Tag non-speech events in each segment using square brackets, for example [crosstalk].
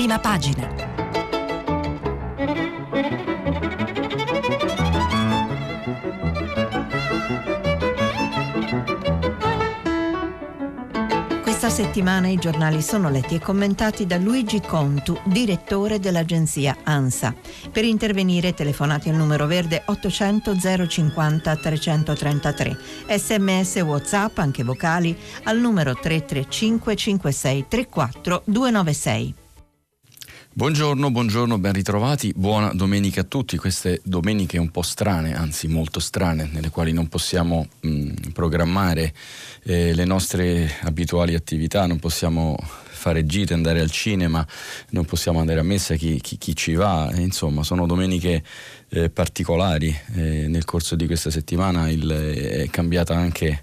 prima pagina. Questa settimana i giornali sono letti e commentati da Luigi Contu, direttore dell'agenzia ANSA. Per intervenire telefonate al numero verde 800 050 333. Sms WhatsApp, anche vocali, al numero 335 56 34 296. Buongiorno, buongiorno, ben ritrovati, buona domenica a tutti. Queste domeniche un po' strane, anzi molto strane, nelle quali non possiamo mh, programmare eh, le nostre abituali attività, non possiamo fare gite, andare al cinema, non possiamo andare a messa chi, chi, chi ci va, insomma sono domeniche eh, particolari. Eh, nel corso di questa settimana il, è cambiato anche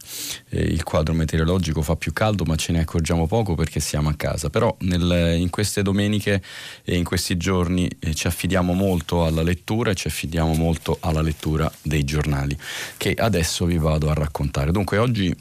eh, il quadro meteorologico, fa più caldo ma ce ne accorgiamo poco perché siamo a casa, però nel, in queste domeniche e in questi giorni eh, ci affidiamo molto alla lettura e ci affidiamo molto alla lettura dei giornali che adesso vi vado a raccontare. Dunque oggi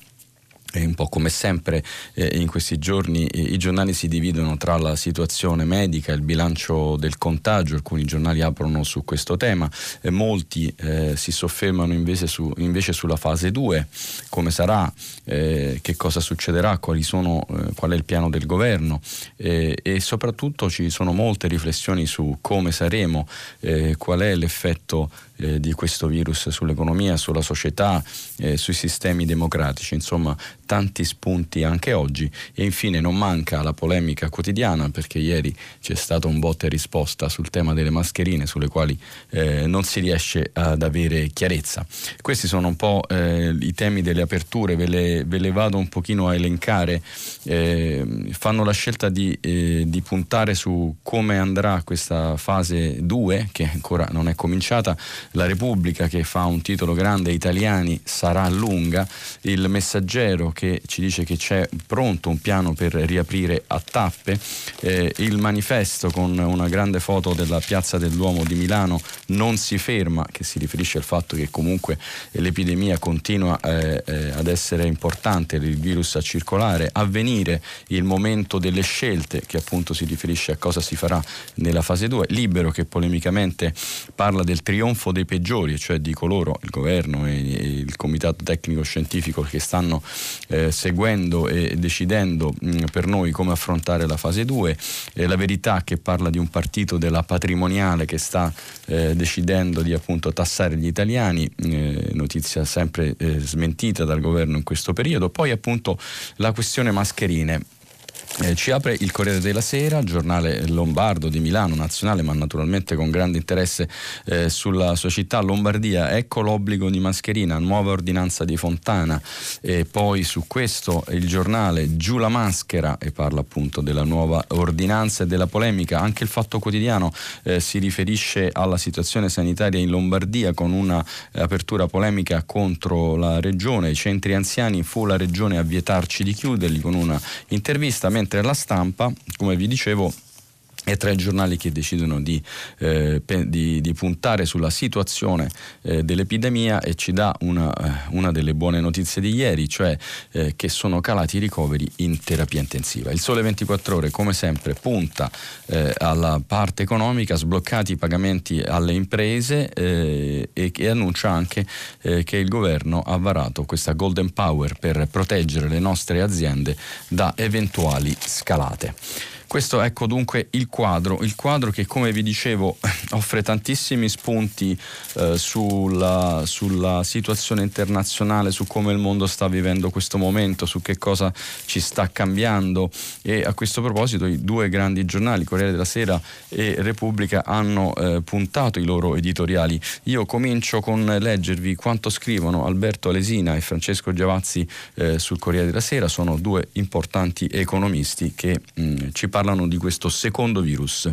e un po' come sempre eh, in questi giorni eh, i giornali si dividono tra la situazione medica e il bilancio del contagio, alcuni giornali aprono su questo tema, e molti eh, si soffermano invece, su, invece, sulla fase 2, come sarà, eh, che cosa succederà, sono, eh, qual è il piano del governo e soprattutto ci sono molte riflessioni su come saremo, eh, qual è l'effetto eh, di questo virus sull'economia, sulla società, eh, sui sistemi democratici, insomma tanti spunti anche oggi. E infine non manca la polemica quotidiana perché ieri c'è stato un botte e risposta sul tema delle mascherine sulle quali eh, non si riesce ad avere chiarezza. Questi sono un po' eh, i temi delle aperture, ve le, ve le, vado un pochino a elencare, eh, fanno la scelta di, eh, di puntare su come andrà questa fase 2 che ancora non è cominciata. La Repubblica che fa un titolo grande Italiani sarà lunga, il messaggero che ci dice che c'è pronto un piano per riaprire a tappe, eh, il manifesto con una grande foto della Piazza del Duomo di Milano non si ferma, che si riferisce al fatto che comunque l'epidemia continua eh, eh, ad essere importante, il virus a circolare, a venire il momento delle scelte che appunto si riferisce a cosa si farà nella fase 2, libero che polemicamente parla del trionfo dei peggiori, cioè di coloro, il governo e, il comitato tecnico scientifico che stanno eh, seguendo e decidendo mh, per noi come affrontare la fase 2, eh, la verità che parla di un partito della patrimoniale che sta eh, decidendo di appunto tassare gli italiani, eh, notizia sempre eh, smentita dal governo in questo periodo, poi appunto la questione mascherine. Eh, ci apre il Corriere della Sera, giornale lombardo di Milano, nazionale, ma naturalmente con grande interesse eh, sulla sua città, Lombardia. Ecco l'obbligo di mascherina, nuova ordinanza di Fontana. E poi su questo il giornale Giù la maschera e parla appunto della nuova ordinanza e della polemica. Anche il Fatto Quotidiano eh, si riferisce alla situazione sanitaria in Lombardia con un'apertura polemica contro la regione. I centri anziani fu la regione a vietarci di chiuderli con una intervista mentre la stampa, come vi dicevo, e tra i giornali che decidono di, eh, di, di puntare sulla situazione eh, dell'epidemia e ci dà una, eh, una, delle buone notizie di ieri, cioè eh, che sono calati i ricoveri in terapia intensiva. Il Sole 24 Ore, come sempre, punta eh, alla parte economica, sbloccati i pagamenti alle imprese eh, e, e, annuncia anche che il governo ha varato questa Golden Power per proteggere le nostre aziende da eventuali scalate. Questo ecco dunque il quadro, il quadro che come vi dicevo [laughs] offre tantissimi spunti eh, sulla, sulla, situazione internazionale, su come il mondo sta vivendo questo momento, su che cosa ci sta cambiando e a questo proposito i due grandi giornali, Corriere della Sera e Repubblica, hanno eh, puntato i loro editoriali. Io comincio con leggervi quanto scrivono Alberto Alesina e Francesco Giavazzi eh, sul Corriere della Sera, sono due importanti economisti che mh, mm, ci parlano di questo secondo virus.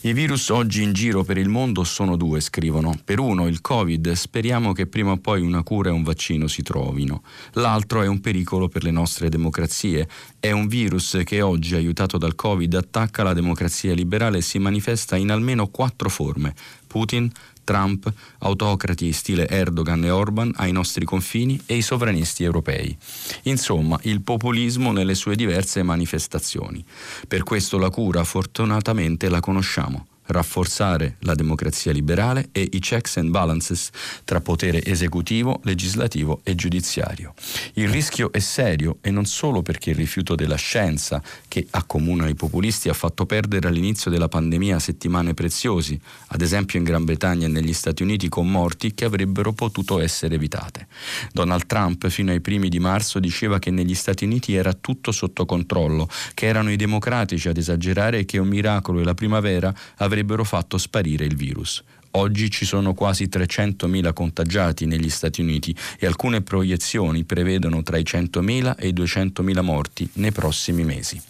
I virus oggi in giro per il mondo sono due, scrivono. Per uno, il Covid, speriamo che prima o poi una cura e un vaccino si trovino. L'altro è un pericolo per le nostre democrazie. È un virus che oggi, aiutato dal Covid, attacca la democrazia liberale e si manifesta in almeno quattro forme. Putin, Trump, autocrati stile Erdogan e Orban ai nostri confini e i sovranisti europei. Insomma, il populismo nelle sue diverse manifestazioni. Per questo la cura fortunatamente la conosciamo rafforzare la democrazia liberale e i checks and balances tra potere esecutivo, legislativo e giudiziario. Il rischio è serio e non solo perché il rifiuto della scienza che accomuna i populisti ha fatto perdere all'inizio della pandemia settimane preziosi, ad esempio in Gran Bretagna e negli Stati Uniti con morti che avrebbero potuto essere evitate. Donald Trump fino ai primi di marzo diceva che negli Stati Uniti era tutto sotto controllo, che erano i democratici ad esagerare e che un miracolo e la primavera avrebbero avrebbero fatto sparire il virus. Oggi ci sono quasi 300.000 contagiati negli Stati Uniti e alcune proiezioni prevedono tra i 100.000 e i 200.000 morti nei prossimi mesi.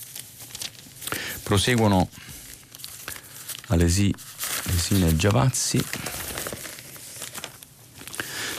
Proseguono Alesina e Giavazzi.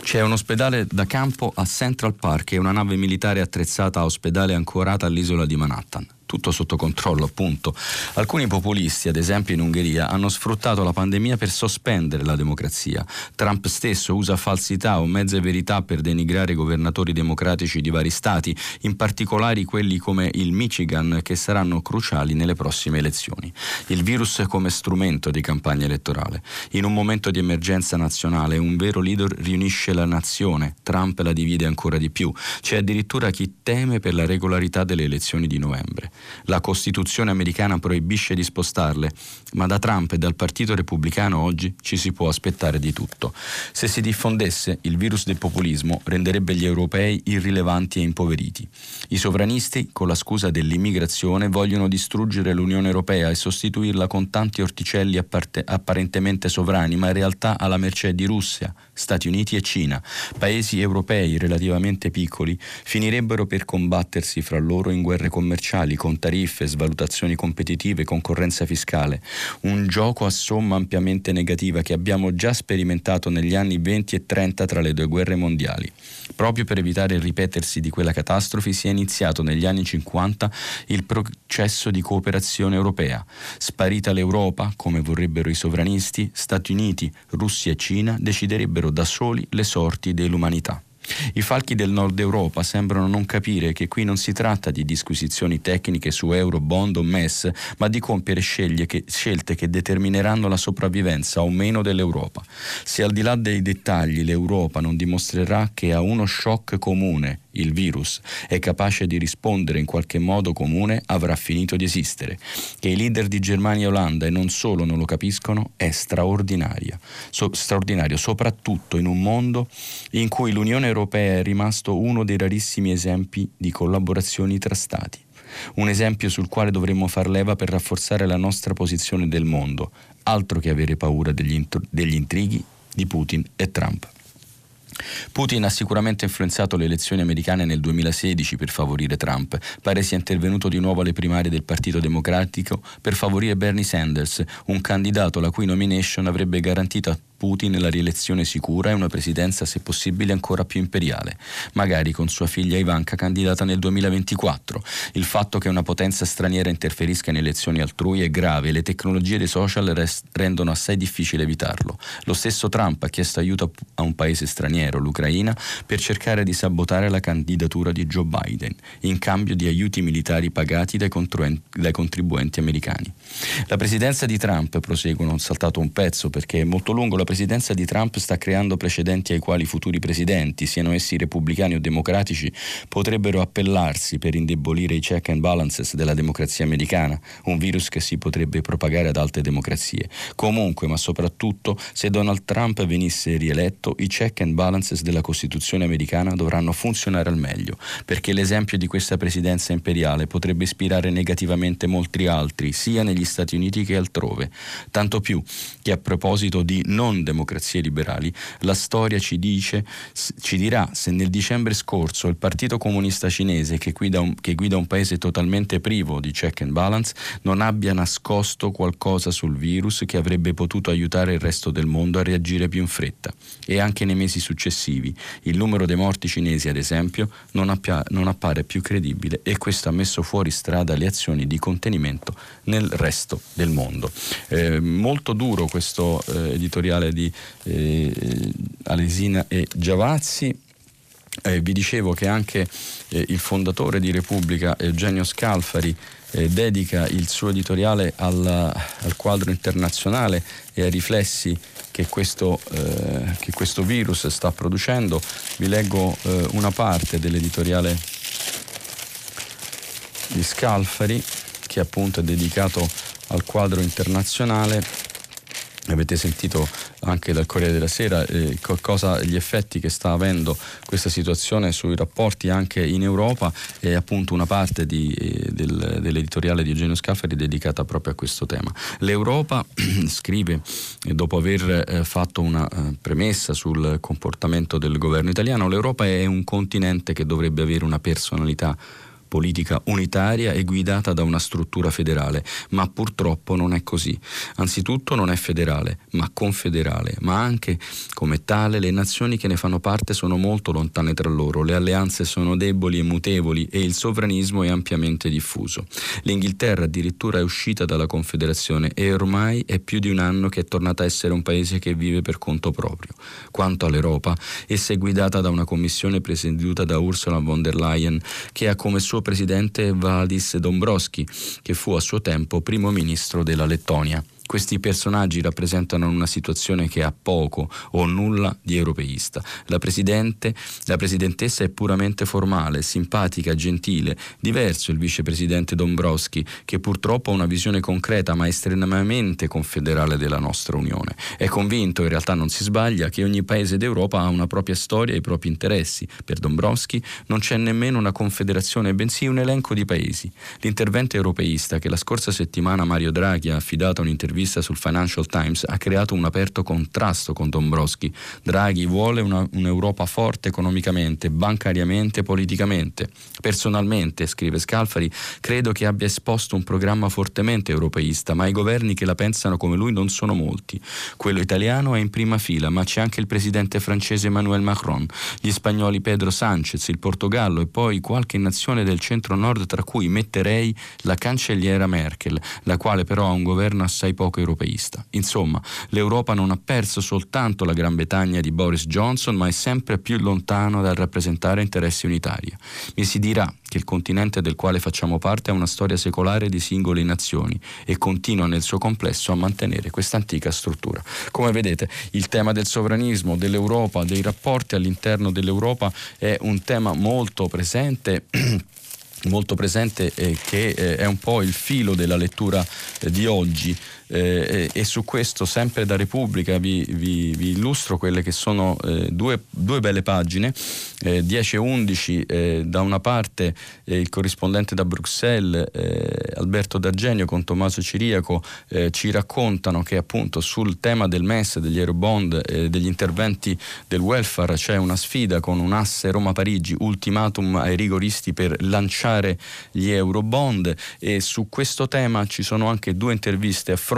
C'è un ospedale da campo a Central Park e una nave militare attrezzata a ospedale ancorata all'isola di Manhattan tutto sotto controllo, appunto. Alcuni populisti, ad esempio in Ungheria, hanno sfruttato la pandemia per sospendere la democrazia. Trump stesso usa falsità o mezze verità per denigrare i governatori democratici di vari stati, in particolare quelli come il Michigan, che saranno cruciali nelle prossime elezioni. Il virus come strumento di campagna elettorale. In un momento di emergenza nazionale, un vero leader riunisce la nazione. Trump la divide ancora di più. C'è addirittura chi teme per la regolarità delle elezioni di novembre. La Costituzione americana proibisce di spostarle, ma da Trump e dal Partito Repubblicano oggi ci si può aspettare di tutto. Se si diffondesse, il virus del populismo renderebbe gli europei irrilevanti e impoveriti. I sovranisti, con la scusa dell'immigrazione, vogliono distruggere l'Unione Europea e sostituirla con tanti orticelli apparte- apparentemente sovrani, ma in realtà alla mercé di Russia, Stati Uniti e Cina. Paesi europei relativamente piccoli finirebbero per combattersi fra loro in guerre commerciali con tariffe, svalutazioni competitive, concorrenza fiscale, un gioco a somma ampiamente negativa che abbiamo già sperimentato negli anni 20 e 30 tra le due guerre mondiali. Proprio per evitare il ripetersi di quella catastrofe si è iniziato negli anni 50 il processo di cooperazione europea. Sparita l'Europa, come vorrebbero i sovranisti, Stati Uniti, Russia e Cina deciderebbero da soli le sorti dell'umanità. I falchi del nord Europa sembrano non capire che qui non si tratta di disquisizioni tecniche su euro, bond o MES, ma di compiere che, scelte che determineranno la sopravvivenza o meno dell'Europa. Se al di là dei dettagli l'Europa non dimostrerà che ha uno shock comune il virus, è capace di rispondere in qualche modo comune, avrà finito di esistere. Che i leader di Germania e Olanda e non solo non lo capiscono è straordinario, so, straordinario, soprattutto in un mondo in cui l'Unione Europea è rimasto uno dei rarissimi esempi di collaborazioni tra Stati. Un esempio sul quale dovremmo far leva per rafforzare la nostra posizione del mondo, altro che avere paura degli, degli intrighi di Putin e Trump. Putin ha sicuramente influenzato le elezioni americane nel 2016 per favorire Trump. Pare sia intervenuto di nuovo alle primarie del Partito Democratico per favorire Bernie Sanders, un candidato la cui nomination avrebbe garantito a Putin la rielezione sicura e una presidenza se possibile ancora più imperiale, magari con sua figlia Ivanka candidata nel 2024. Il fatto che una potenza straniera interferisca in elezioni altrui è grave e le tecnologie dei social rest- rendono assai difficile evitarlo. Lo stesso Trump ha chiesto aiuto a un paese straniero, l'Ucraina, per cercare di sabotare la candidatura di Joe Biden, in cambio di aiuti militari pagati dai, contruen- dai contribuenti americani. La presidenza di Trump, proseguono, ho saltato un pezzo perché è molto lungo, presidenza di Trump sta creando precedenti ai quali futuri presidenti, siano essi repubblicani o democratici, potrebbero appellarsi per indebolire i check and balances della democrazia americana, un virus che si potrebbe propagare ad altre democrazie. Comunque, ma soprattutto, se Donald Trump venisse rieletto, i check and balances della Costituzione americana dovranno funzionare al meglio, perché l'esempio di questa presidenza imperiale potrebbe ispirare negativamente molti altri, sia negli Stati Uniti che altrove. Tanto più che a proposito di non non democrazie liberali, la storia ci, dice, ci dirà se nel dicembre scorso il Partito Comunista Cinese, che guida, un, che guida un paese totalmente privo di check and balance, non abbia nascosto qualcosa sul virus che avrebbe potuto aiutare il resto del mondo a reagire più in fretta. E anche nei mesi successivi il numero dei morti cinesi, ad esempio, non, appia, non appare più credibile e questo ha messo fuori strada le azioni di contenimento nel resto del mondo. Eh, molto duro questo eh, editoriale editoriale di eh, Alesina e Giavazzi. Eh, vi dicevo che anche eh, il fondatore di Repubblica, Eugenio Scalfari, eh, dedica il suo editoriale al, al, quadro internazionale e ai riflessi che questo, eh, che questo virus sta producendo. Vi leggo eh, una parte dell'editoriale di Scalfari che appunto è dedicato al quadro internazionale Avete sentito anche dal Corriere della Sera eh, cosa, gli effetti che sta avendo questa situazione sui rapporti anche in Europa e appunto una parte di, eh, del, dell'editoriale di Eugenio Scaffari dedicata proprio a questo tema. L'Europa, [clears throat] scrive, eh, dopo aver eh, fatto una eh, premessa sul comportamento del governo italiano, l'Europa è un continente che dovrebbe avere una personalità politica unitaria e guidata da una struttura federale, ma purtroppo non è così. Anzitutto non è federale, ma confederale, ma anche come tale le nazioni che ne fanno parte sono molto lontane tra loro, le alleanze sono deboli e mutevoli e il sovranismo è ampiamente diffuso. L'Inghilterra addirittura è uscita dalla Confederazione e ormai è più di un anno che è tornata a essere un paese che vive per conto proprio. Quanto all'Europa, essa è guidata da una commissione presieduta da Ursula von der Leyen che ha come suo presidente Valdis Dombrovski, che fu a suo tempo primo ministro della Lettonia. Questi personaggi rappresentano una situazione che ha poco o nulla di europeista. La, la presidentessa è puramente formale, simpatica, gentile, diverso il vicepresidente Dombrovski, che purtroppo ha una visione concreta ma estremamente confederale della nostra Unione. È convinto, in realtà non si sbaglia, che ogni paese d'Europa ha una propria storia e i propri interessi. Per Dombrovski non c'è nemmeno una confederazione, bensì un elenco di paesi. L'intervento europeista che la scorsa settimana Mario Draghi ha affidato a un'intervista un'intervista sul Financial Times, ha creato un aperto contrasto con Dombrovski. Draghi vuole una, un'Europa forte economicamente, bancariamente e politicamente. Personalmente, scrive Scalfari, credo che abbia esposto un programma fortemente europeista, ma i governi che la pensano come lui non sono molti. Quello italiano è in prima fila, ma c'è anche il presidente francese Emmanuel Macron, gli spagnoli Pedro Sanchez, il Portogallo e poi qualche nazione del centro-nord tra cui metterei la cancelliera Merkel, la quale però ha un governo assai poco poco europeista. Insomma, l'Europa non ha perso soltanto la Gran Bretagna di Boris Johnson, ma è sempre più lontano dal rappresentare interessi unitari. Mi si dirà che il continente del quale facciamo parte ha una storia secolare di singole nazioni e continua nel suo complesso a mantenere questa antica struttura. Come vedete, il tema del sovranismo, dell'Europa, dei rapporti all'interno dell'Europa è un tema molto presente [clears throat] molto presente eh, che eh, è un po' il filo della lettura eh, di oggi eh, e su questo sempre da Repubblica vi, vi, vi illustro quelle che sono eh, due, due, belle pagine, eh, 10 e 11, eh, da una parte eh, il corrispondente da Bruxelles eh, Alberto D'Argenio con Tommaso Ciriaco ci raccontano che appunto sul tema del MES, degli Eurobond, degli interventi del welfare c'è una sfida con un asse Roma-Parigi, ultimatum ai rigoristi per lanciare gli Eurobond. E su questo tema ci sono anche due interviste a fronte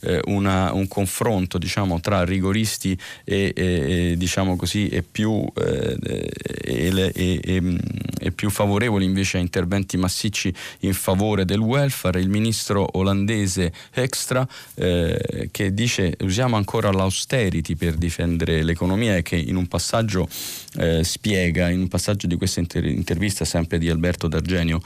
eh, una, un confronto diciamo, tra rigoristi e, e, e, diciamo così, e più, eh, e, più, favorevoli invece a interventi massicci in favore del welfare. Il ministro olandese Extra eh, che dice usiamo ancora l'austerity per difendere l'economia e che in un passaggio eh, spiega, in un passaggio di questa inter- intervista sempre di Alberto D'Argenio,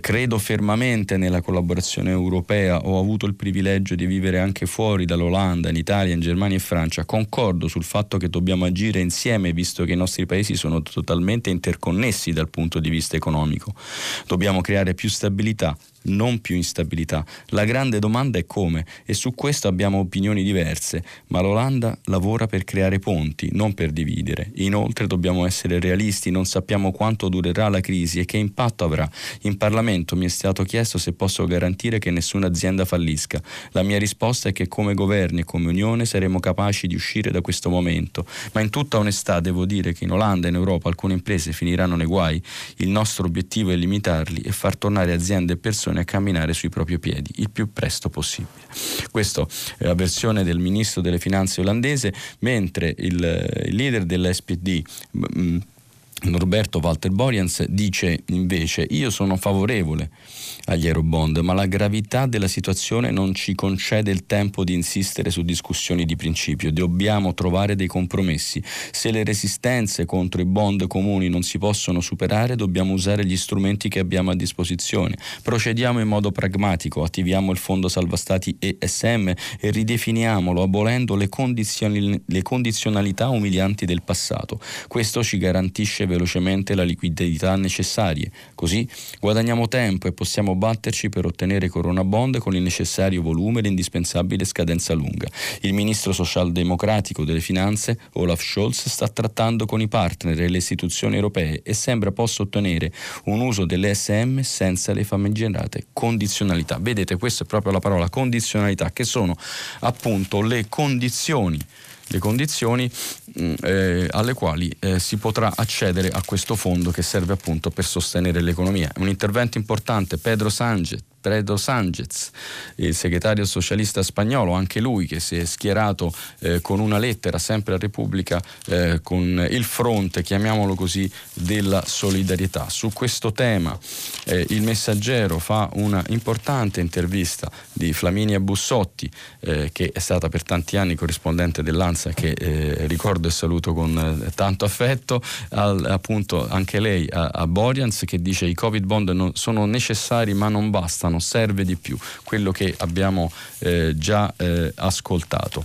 credo fermamente nella collaborazione europea, ho avuto il privilegio privilegio di vivere anche fuori dall'Olanda, in Italia, in Germania e Francia, concordo sul fatto che dobbiamo agire insieme visto che i nostri paesi sono totalmente interconnessi dal punto di vista economico. Dobbiamo creare più stabilità, non più instabilità. La grande domanda è come e su questo abbiamo opinioni diverse, ma l'Olanda lavora per creare ponti, non per dividere. Inoltre dobbiamo essere realisti, non sappiamo quanto durerà la crisi e che impatto avrà. In Parlamento mi è stato chiesto se posso garantire che nessuna azienda fallisca. La mia risposta è che come governi e come Unione saremo capaci di uscire da questo momento, ma in tutta onestà devo dire che in Olanda e in Europa alcune imprese finiranno nei guai. Il nostro obiettivo è limitarli e far tornare aziende e persone a camminare sui propri piedi il più presto possibile. Questa è la versione del ministro delle finanze olandese, mentre il, il leader dell'SPD Norberto Walter Borians dice invece io sono favorevole agli Eurobond, ma la gravità della situazione non ci concede il tempo di insistere su discussioni di principio. Dobbiamo trovare dei compromessi. Se le resistenze contro i bond comuni non si possono superare, dobbiamo usare gli strumenti che abbiamo a disposizione. Procediamo in modo pragmatico, attiviamo il fondo salva stati ESM e ridefiniamolo abolendo le, condizioni, le condizionalità umilianti del passato. Questo ci garantisce velocemente la liquidità necessaria. Così guadagniamo tempo e possiamo batterci per ottenere Corona Bond con il necessario volume e l'indispensabile scadenza lunga. Il ministro socialdemocratico delle finanze, Olaf Scholz, sta trattando con i partner e le istituzioni europee e sembra possa ottenere un uso dell'ESM senza le famigerate condizionalità. Vedete, questa è proprio la parola condizionalità, che sono appunto le condizioni le condizioni mm, eh, alle quali eh, si potrà accedere a questo fondo che serve appunto per sostenere l'economia. Un intervento importante, Pedro Sánchez, Pedro Sánchez, il segretario socialista spagnolo, anche lui che si è schierato eh, con una lettera sempre a Repubblica eh, con il fronte, chiamiamolo così, della solidarietà. Su questo tema eh, il messaggero fa una importante intervista di Flaminia Bussotti, eh, che è stata per tanti anni corrispondente dell'ANSA, che eh, ricordo e saluto con eh, tanto affetto, al, appunto anche lei a, a Borians che dice i Covid bond non, sono necessari ma non bastano bastano, serve di più, quello che abbiamo eh, già eh, ascoltato.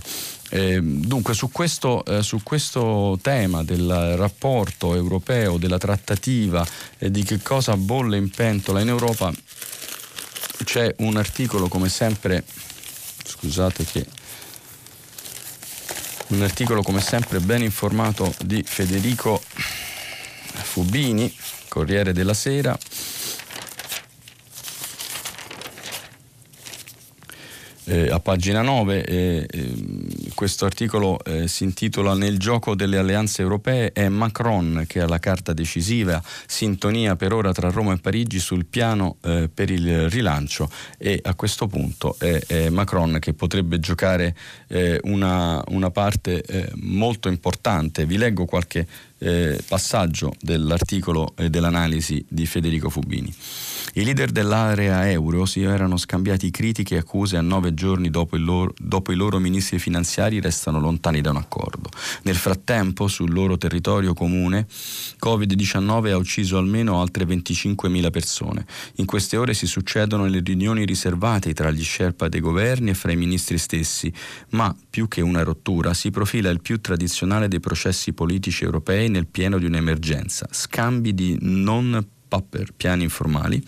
Eh, dunque su questo, eh, su questo, tema del rapporto europeo, della trattativa e di che cosa bolle in pentola in Europa c'è un articolo come sempre, scusate che un articolo come sempre ben informato di Federico Fubini, Corriere della Sera, Eh, a pagina 9 eh, eh, questo articolo eh, si intitola Nel gioco delle alleanze europee è Macron che ha la carta decisiva, sintonia per ora tra Roma e Parigi sul piano eh, per il rilancio e a questo punto è, è Macron che potrebbe giocare eh, una, una, parte molto importante. Vi leggo qualche passaggio dell'articolo e dell'analisi di Federico Fubini. I leader dell'area euro si erano scambiati critiche e accuse a nove giorni dopo, loro, dopo, i loro ministri finanziari restano lontani da un accordo. Nel frattempo, sul loro territorio comune, Covid-19 ha ucciso almeno altre 25.000 persone. In queste ore si succedono le riunioni riservate tra gli sherpa dei governi e fra i ministri stessi, ma più che una rottura si profila il più tradizionale dei processi politici europei nel pieno di un'emergenza, scambi di non paper, piani informali,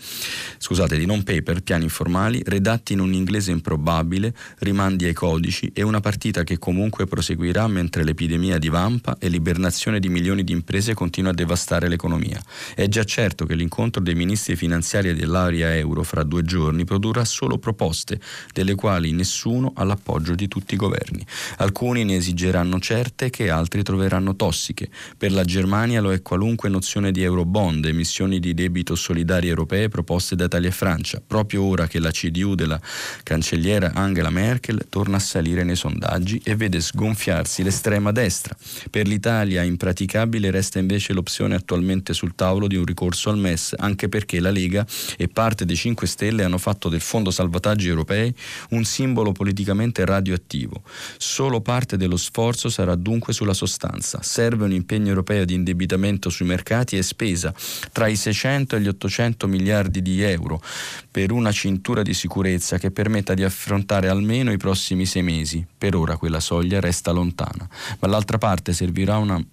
scusate, di non paper, piani informali, redatti in un inglese improbabile, rimandi ai codici e una partita che comunque proseguirà mentre l'epidemia divampa e l'ibernazione di milioni di imprese continua a devastare l'economia. È già certo che l'incontro dei ministri finanziari dell'area euro fra due giorni produrrà solo proposte, delle quali nessuno ha l'appoggio di tutti i governi. Alcuni ne esigeranno certe che altri troveranno tossiche. Per la Germania lo è qualunque nozione di eurobond, emissioni di debito solidari europee proposte da Italia e Francia, proprio ora che la CDU della cancelliera Angela Merkel torna a salire nei sondaggi e vede sgonfiarsi l'estrema destra. Per l'Italia impraticabile resta invece l'opzione attualmente sul tavolo di un ricorso al MES, anche perché la Lega e parte dei 5 Stelle hanno fatto del Fondo Salvataggi Europei un simbolo politicamente radioattivo. Solo parte dello sforzo sarà dunque sulla sostanza. Serve un impegno europeo di indebitamento sui mercati e spesa tra i 600 600 e gli 800 miliardi di euro per una cintura di sicurezza che permetta di affrontare almeno i prossimi sei mesi. Per ora quella soglia resta lontana, ma l'altra parte servirà una,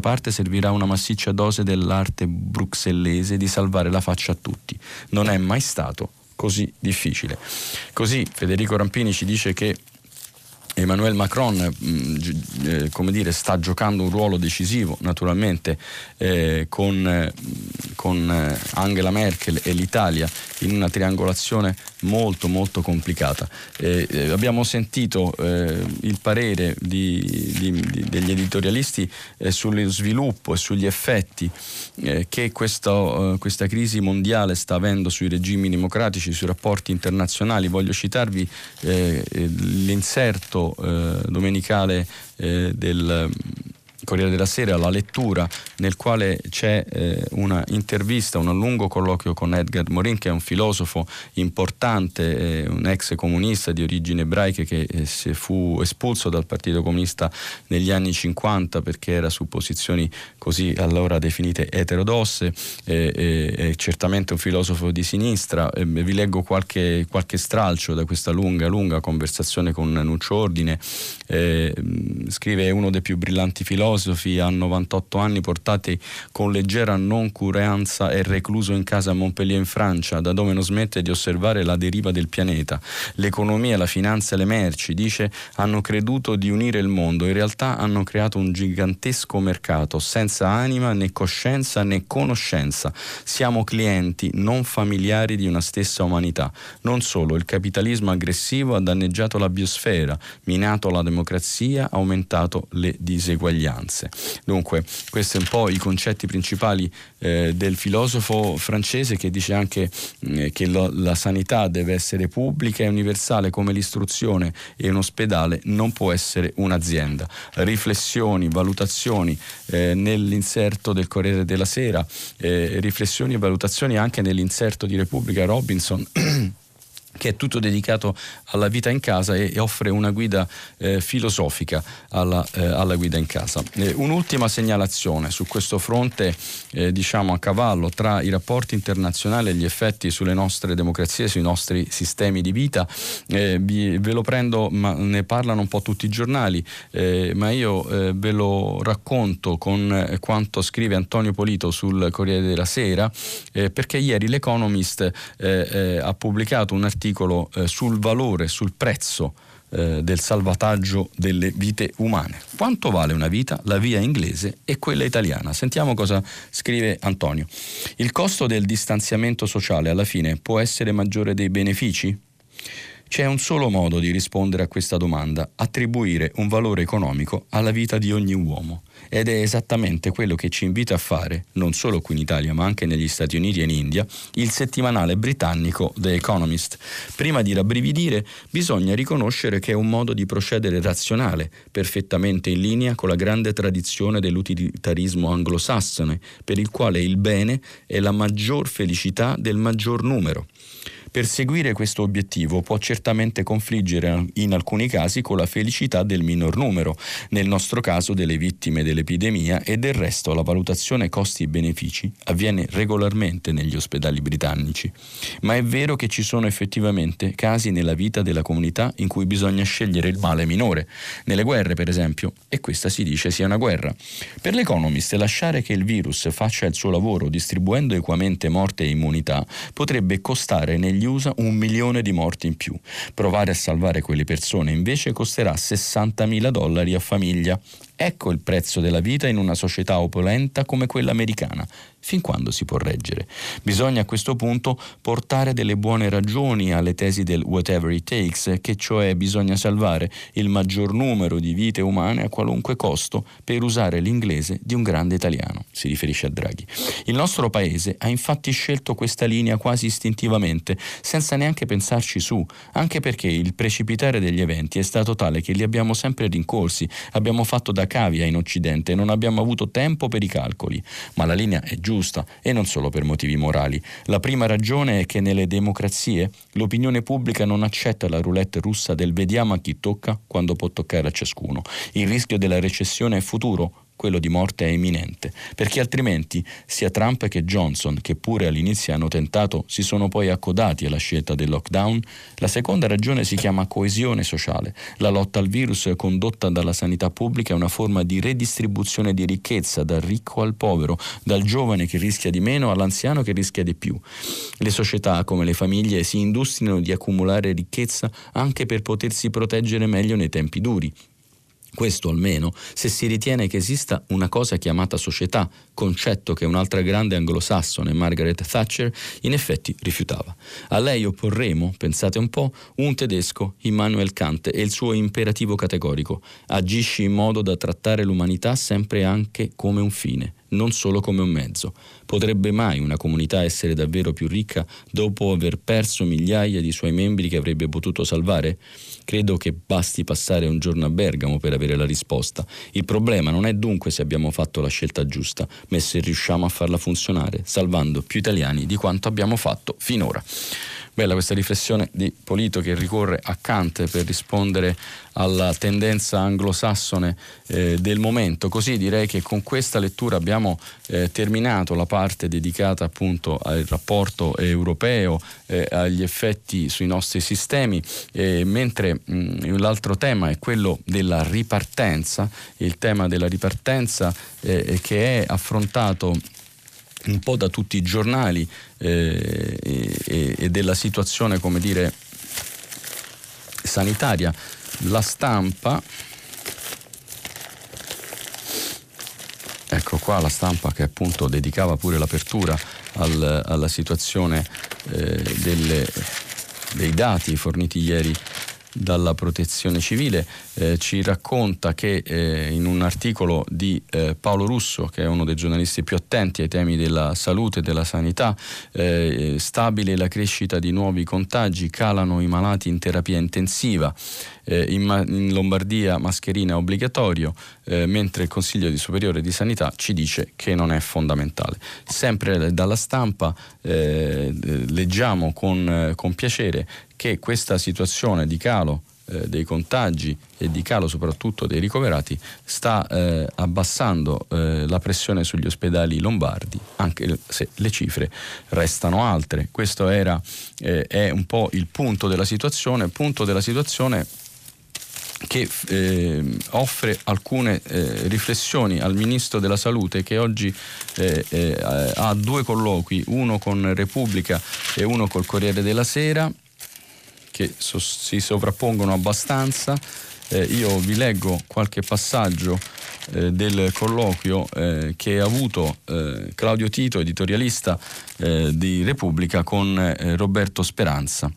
parte servirà una massiccia dose dell'arte bruxellese di salvare la faccia a tutti. Non è mai stato così difficile. Così Federico Rampini ci dice che Emmanuel Macron mm, eh, dire, sta giocando un ruolo decisivo naturalmente eh, con, eh, con, eh, Angela Merkel e l'Italia in una triangolazione molto molto complicata. Eh, eh, abbiamo sentito il parere di, di, di, degli editorialisti sullo sviluppo e sugli effetti che questo, questa crisi mondiale sta avendo sui regimi democratici, sui rapporti internazionali. Voglio citarvi l'inserto eh, domenicale eh, del Corriere della Sera la lettura nel quale c'è eh, una intervista, un lungo colloquio con Edgar Morin che è un filosofo importante, eh, un ex comunista di origini ebraiche che eh, fu espulso dal Partito Comunista negli anni 50 perché era su posizioni così allora definite eterodosse, è certamente un filosofo di sinistra. vi leggo qualche, qualche stralcio da questa lunga, lunga conversazione con Nuccio Ordine. Eh, scrive uno dei più brillanti filosofi, a 98 anni portati con leggera noncuranza e recluso in casa a Montpellier in Francia, da dove non smette di osservare la deriva del pianeta. L'economia, la finanza e le merci, dice, hanno creduto di unire il mondo, in realtà hanno creato un gigantesco mercato, senza anima né coscienza né conoscenza. Siamo clienti, non familiari di una stessa umanità. Non solo, il capitalismo aggressivo ha danneggiato la biosfera, minato la democrazia, aumentato le diseguaglianze. Dunque, questi sono un po' i concetti principali eh, del filosofo francese che dice anche eh, che lo, la sanità deve essere pubblica e universale come l'istruzione e un ospedale non può essere un'azienda. Riflessioni, valutazioni eh, nell'inserto del Corriere della Sera, eh, riflessioni e valutazioni anche nell'inserto di Repubblica Robinson. [clears throat] che è tutto dedicato alla vita in casa e, offre una guida eh, filosofica alla, eh, alla, guida in casa. Eh, un'ultima segnalazione su questo fronte, eh, diciamo a cavallo tra i rapporti internazionali e gli effetti sulle nostre democrazie, sui nostri sistemi di vita, eh, vi, ve lo prendo, ma ne parlano un po' tutti i giornali, eh, ma io ve lo racconto con quanto scrive Antonio Polito sul Corriere della Sera, perché ieri l'Economist ha pubblicato un articolo articolo eh, sul valore, sul prezzo eh, del salvataggio delle vite umane. Quanto vale una vita, la via inglese e quella italiana? Sentiamo cosa scrive Antonio. Il costo del distanziamento sociale alla fine può essere maggiore dei benefici? C'è un solo modo di rispondere a questa domanda, attribuire un valore economico alla vita di ogni uomo. Ed è esattamente quello che ci invita a fare, non solo qui in Italia ma anche negli Stati Uniti e in India, il settimanale britannico The Economist. Prima di rabbrividire bisogna riconoscere che è un modo di procedere razionale, perfettamente in linea con la grande tradizione dell'utilitarismo anglosassone, per il quale il bene è la maggior felicità del maggior numero. Perseguire questo obiettivo può certamente confliggere in alcuni casi con la felicità del minor numero, nel nostro caso delle vittime dell'epidemia e del resto la valutazione costi-benefici avviene regolarmente negli ospedali britannici. Ma è vero che ci sono effettivamente casi nella vita della comunità in cui bisogna scegliere il male minore, nelle guerre per esempio, e questa si dice sia una guerra. Per l'Economist lasciare che il virus faccia il suo lavoro distribuendo equamente morte e immunità potrebbe costare negli negli USA un milione di morti in più. Provare a salvare quelle persone invece costerà 60.000 dollari a famiglia. Ecco il prezzo della vita in una società opulenta come quella americana fin quando si può reggere. Bisogna a questo punto portare delle buone ragioni alle tesi del whatever it takes, che cioè bisogna salvare il maggior numero di vite umane a qualunque costo per usare l'inglese di un grande italiano, si riferisce a Draghi. Il nostro paese ha infatti scelto questa linea quasi istintivamente, senza neanche pensarci su, anche perché il precipitare degli eventi è stato tale che li abbiamo sempre rincorsi, abbiamo fatto da cavia in Occidente e non abbiamo avuto tempo per i calcoli, ma la linea è giusta giusta e non solo per motivi morali. La prima ragione è che nelle democrazie l'opinione pubblica non accetta la roulette russa del vediamo a chi tocca quando può toccare a ciascuno. Il rischio della recessione è futuro, quello di morte è imminente, perché altrimenti sia Trump che Johnson, che pure all'inizio hanno tentato, si sono poi accodati alla scelta del lockdown. La seconda ragione si chiama coesione sociale. La lotta al virus condotta dalla sanità pubblica è una forma di redistribuzione di ricchezza dal ricco al povero, dal giovane che rischia di meno all'anziano che rischia di più. Le società, come le famiglie, si industrino di accumulare ricchezza anche per potersi proteggere meglio nei tempi duri. Questo almeno se si ritiene che esista una cosa chiamata società, concetto che un'altra grande anglosassone, Margaret Thatcher, in effetti rifiutava. A lei opporremo, pensate un po', un tedesco, Immanuel Kant, e il suo imperativo categorico. Agisci in modo da trattare l'umanità sempre anche come un fine non solo come un mezzo. Potrebbe mai una comunità essere davvero più ricca dopo aver perso migliaia di suoi membri che avrebbe potuto salvare? Credo che basti passare un giorno a Bergamo per avere la risposta. Il problema non è dunque se abbiamo fatto la scelta giusta, ma se riusciamo a farla funzionare, salvando più italiani di quanto abbiamo fatto finora. Bella questa riflessione di Polito che ricorre a Kant per rispondere alla tendenza anglosassone eh, del momento. Così direi che con questa lettura abbiamo eh, terminato la parte dedicata appunto al rapporto europeo, eh, agli effetti sui nostri sistemi, mentre mh, mm, l'altro tema è quello della ripartenza, il tema della ripartenza eh, che è affrontato un po' da tutti i giornali eh, e, e, della situazione, come dire, sanitaria. La stampa, ecco qua la stampa che appunto dedicava pure l'apertura al, alla situazione eh, delle, dei dati forniti ieri dalla protezione civile, eh, ci racconta che eh, in un articolo di eh, Paolo Russo, che è uno dei giornalisti più attenti ai temi della salute e della sanità, eh, stabile la crescita di nuovi contagi, calano i malati in terapia intensiva, eh, in, in, Lombardia mascherina è obbligatorio, eh, mentre il Consiglio di Superiore di Sanità ci dice che non è fondamentale. Sempre dalla stampa leggiamo con, con piacere che questa situazione di calo eh, dei contagi e di calo soprattutto dei ricoverati sta eh, abbassando eh, la pressione sugli ospedali lombardi, anche se le cifre restano altre. Questo era, eh, è un po' il punto della situazione, punto della situazione che eh, offre alcune eh, riflessioni al Ministro della Salute che oggi eh, eh ha due colloqui, uno con Repubblica e uno col Corriere della Sera che so, si sovrappongono abbastanza. Eh, io vi leggo qualche passaggio eh, del colloquio che ha avuto Claudio Tito, editorialista di Repubblica, con Roberto Speranza.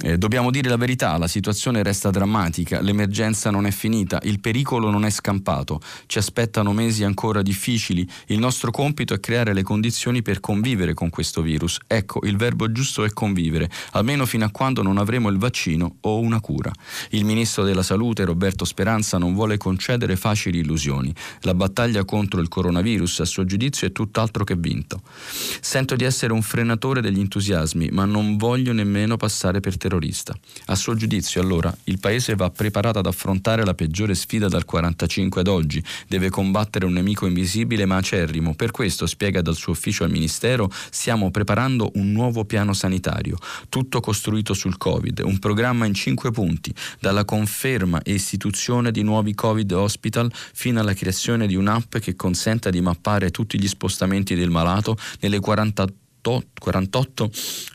Eh, dobbiamo dire la verità, la situazione resta drammatica, l'emergenza non è finita, il pericolo non è scampato, ci aspettano mesi ancora difficili, il nostro compito è creare le condizioni per convivere con questo virus. Ecco, il verbo giusto è convivere, almeno fino a quando non avremo il vaccino o una cura. Il ministro della Salute, Roberto Speranza, non vuole concedere facili illusioni. La battaglia contro il coronavirus, a suo giudizio, è tutt'altro che vinto. Sento di essere un frenatore degli entusiasmi, ma non voglio nemmeno passare per terrorista. A suo giudizio, allora, il Paese va preparato ad affrontare la peggiore sfida dal 1945 ad oggi, deve combattere un nemico invisibile ma acerrimo. Per questo, spiega dal suo ufficio al Ministero, stiamo preparando un nuovo piano sanitario, tutto costruito sul Covid, un programma in cinque punti, dalla conferma e istituzione di nuovi Covid hospital fino alla creazione di un'app che consenta di mappare tutti gli spostamenti del malato nelle 48 48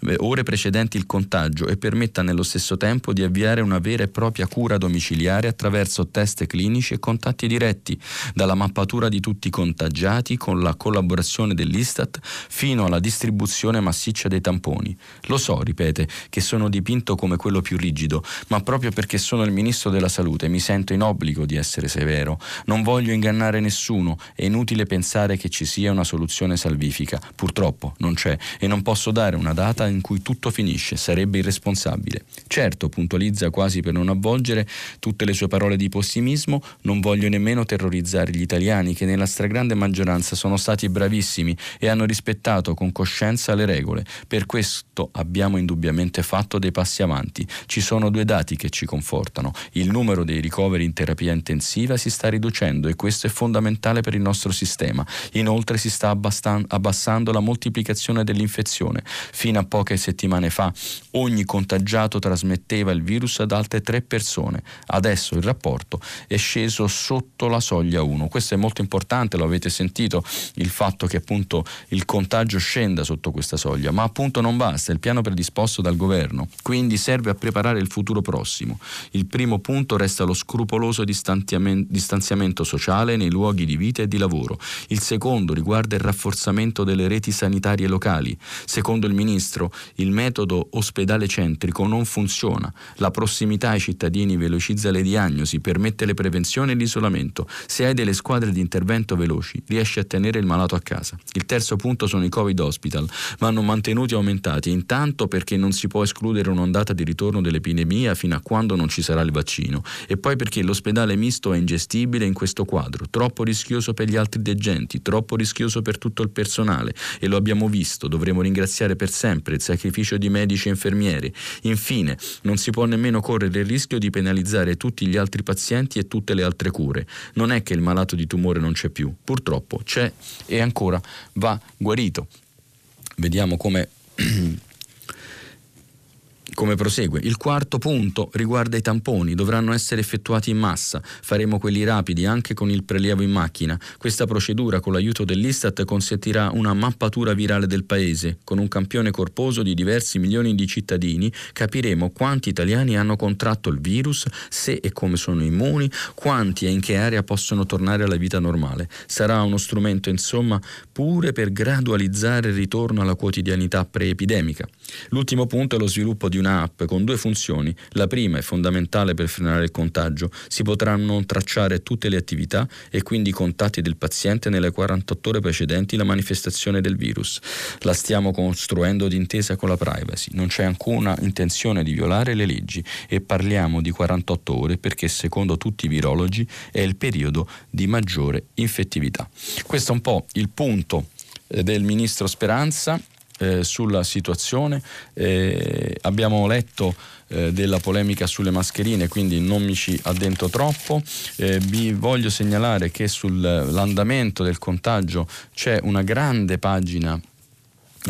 eh, ore precedenti il contagio e permetta nello stesso tempo di avviare una vera e propria cura domiciliare attraverso test clinici e contatti diretti, dalla mappatura di tutti i contagiati con la collaborazione dell'Istat fino alla distribuzione massiccia dei tamponi. Lo so, ripete, che sono dipinto come quello più rigido, ma proprio perché sono il ministro della salute mi sento in obbligo di essere severo. Non voglio ingannare nessuno, è inutile pensare che ci sia una soluzione salvifica. Purtroppo non c'è e non posso dare una data in cui tutto finisce, sarebbe irresponsabile. Certo, puntualizza quasi per non avvolgere tutte le sue parole di pessimismo, non voglio nemmeno terrorizzare gli italiani che nella stragrande maggioranza sono stati bravissimi e hanno rispettato con coscienza le regole. Per questo abbiamo indubbiamente fatto dei passi avanti. Ci sono due dati che ci confortano. Il numero dei ricoveri in terapia intensiva si sta riducendo e questo è fondamentale per il nostro sistema. Inoltre si sta abbassando la moltiplicazione dell'infezione. Fino a poche settimane fa ogni contagiato trasmetteva il virus ad altre tre persone. Adesso il rapporto è sceso sotto la soglia 1. Questo è molto importante, lo avete sentito, il fatto che appunto il contagio scenda sotto questa soglia, ma appunto non basta, il piano predisposto dal governo, quindi serve a preparare il futuro prossimo. Il primo punto resta lo scrupoloso distanziamento sociale nei luoghi di vita e di lavoro. Il secondo riguarda il rafforzamento delle reti sanitarie locali ospedali. Secondo il ministro, il metodo ospedale centrico non funziona. La prossimità ai cittadini velocizza le diagnosi, permette le prevenzioni e l'isolamento. Se hai delle squadre di intervento veloci, riesci a tenere il malato a casa. Il terzo punto sono i Covid hospital. Vanno mantenuti e aumentati, intanto perché non si può escludere un'ondata di ritorno dell'epidemia fino a quando non ci sarà il vaccino, e poi perché l'ospedale misto è ingestibile in questo quadro, troppo rischioso per gli altri degenti, troppo rischioso per tutto il personale, e lo abbiamo visto, dovremo ringraziare per sempre il sacrificio di medici e infermieri. Infine, non si può nemmeno correre il rischio di penalizzare tutti gli altri pazienti e tutte le altre cure. Non è che il malato di tumore non c'è più, purtroppo c'è e ancora va guarito. Vediamo come [clears throat] come prosegue. Il quarto punto riguarda i tamponi, dovranno essere effettuati in massa, faremo quelli rapidi anche con il prelievo in macchina. Questa procedura con l'aiuto dell'Istat consentirà una mappatura virale del paese. Con un campione corposo di diversi milioni di cittadini capiremo quanti italiani hanno contratto il virus, se e come sono immuni, quanti e in che area possono tornare alla vita normale. Sarà uno strumento insomma pure per gradualizzare il ritorno alla quotidianità preepidemica. L'ultimo punto è lo sviluppo di una un'app con due funzioni. La prima è fondamentale per frenare il contagio. Si potranno tracciare tutte le attività e quindi i contatti del paziente nelle 48 ore precedenti la manifestazione del virus. La stiamo costruendo d'intesa con la privacy. Non c'è alcuna intenzione di violare le leggi e parliamo di 48 ore perché secondo tutti i virologi è il periodo di maggiore infettività. Questo è un po' il punto eh, del ministro Speranza eh, sulla situazione. Eh, abbiamo letto eh, della polemica sulle mascherine, quindi non mi ci addentro troppo. Eh, vi voglio segnalare che sull'andamento del contagio c'è una grande pagina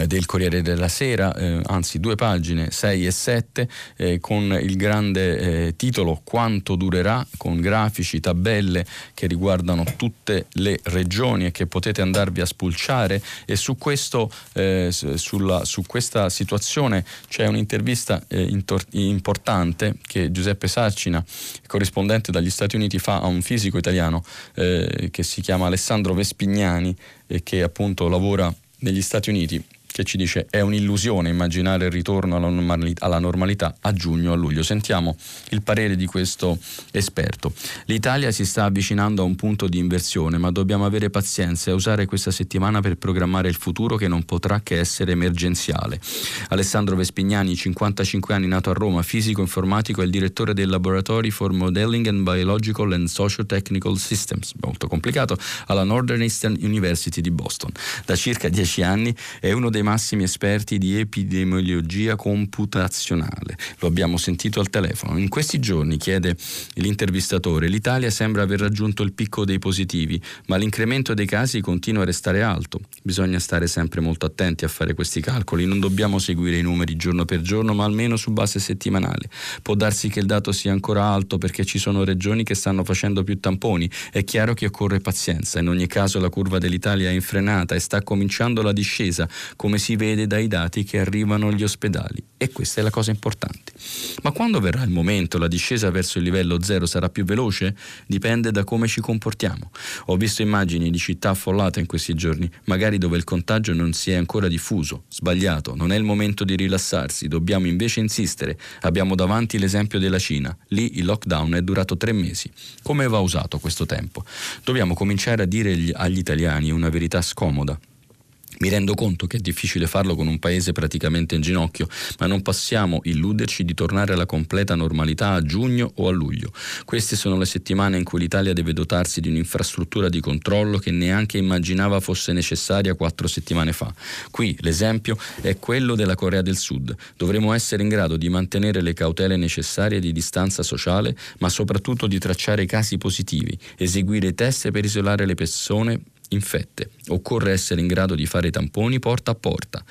del Corriere della Sera, eh, anzi due pagine, 6 e 7, eh, con il grande eh, titolo Quanto durerà, con grafici, tabelle che riguardano tutte le regioni e che potete andarvi a spulciare. E su, questo, eh, sulla, su questa situazione c'è un'intervista eh, intor- importante che Giuseppe Sarcina, corrispondente dagli Stati Uniti, fa a un fisico italiano eh, che si chiama Alessandro Vespignani e che appunto lavora negli Stati Uniti che ci dice è un'illusione immaginare il ritorno alla normalità, alla normalità a giugno o a luglio. Sentiamo il parere di questo esperto. L'Italia si sta avvicinando a un punto di inversione, ma dobbiamo avere pazienza e usare questa settimana per programmare il futuro che non potrà che essere emergenziale. Alessandro Vespignani, 55 anni, nato a Roma, fisico informatico, è il direttore del Laboratory for Modeling and Biological and Socio-Technical Systems, molto complicato, alla Northern Eastern University di Boston. Da circa dieci anni è uno dei massimi esperti di epidemiologia computazionale. Lo abbiamo sentito al telefono. In questi giorni, chiede l'intervistatore, l'Italia sembra aver raggiunto il picco dei positivi, ma l'incremento dei casi continua a restare alto. Bisogna stare sempre molto attenti a fare questi calcoli, non dobbiamo seguire i numeri giorno per giorno, ma almeno su base settimanale. Può darsi che il dato sia ancora alto perché ci sono regioni che stanno facendo più tamponi. È chiaro che occorre pazienza. In ogni caso la curva dell'Italia è infrenata e sta cominciando la discesa, come come si vede dai dati che arrivano agli ospedali e questa è la cosa importante. Ma quando verrà il momento, la discesa verso il livello zero sarà più veloce? Dipende da come ci comportiamo. Ho visto immagini di città affollate in questi giorni, magari dove il contagio non si è ancora diffuso. Sbagliato, non è il momento di rilassarsi, dobbiamo invece insistere. Abbiamo davanti l'esempio della Cina. Lì il lockdown è durato tre mesi. Come va usato questo tempo? Dobbiamo cominciare a dire agli italiani una verità scomoda. Mi rendo conto che è difficile farlo con un paese praticamente in ginocchio, ma non possiamo illuderci di tornare alla completa normalità a giugno o a luglio. Queste sono le settimane in cui l'Italia deve dotarsi di un'infrastruttura di controllo che neanche immaginava fosse necessaria quattro settimane fa. Qui l'esempio è quello della Corea del Sud. Dovremo essere in grado di mantenere le cautele necessarie di distanza sociale, ma soprattutto di tracciare i casi positivi, eseguire test per isolare le persone infette. Occorre essere in grado di fare tamponi porta a porta.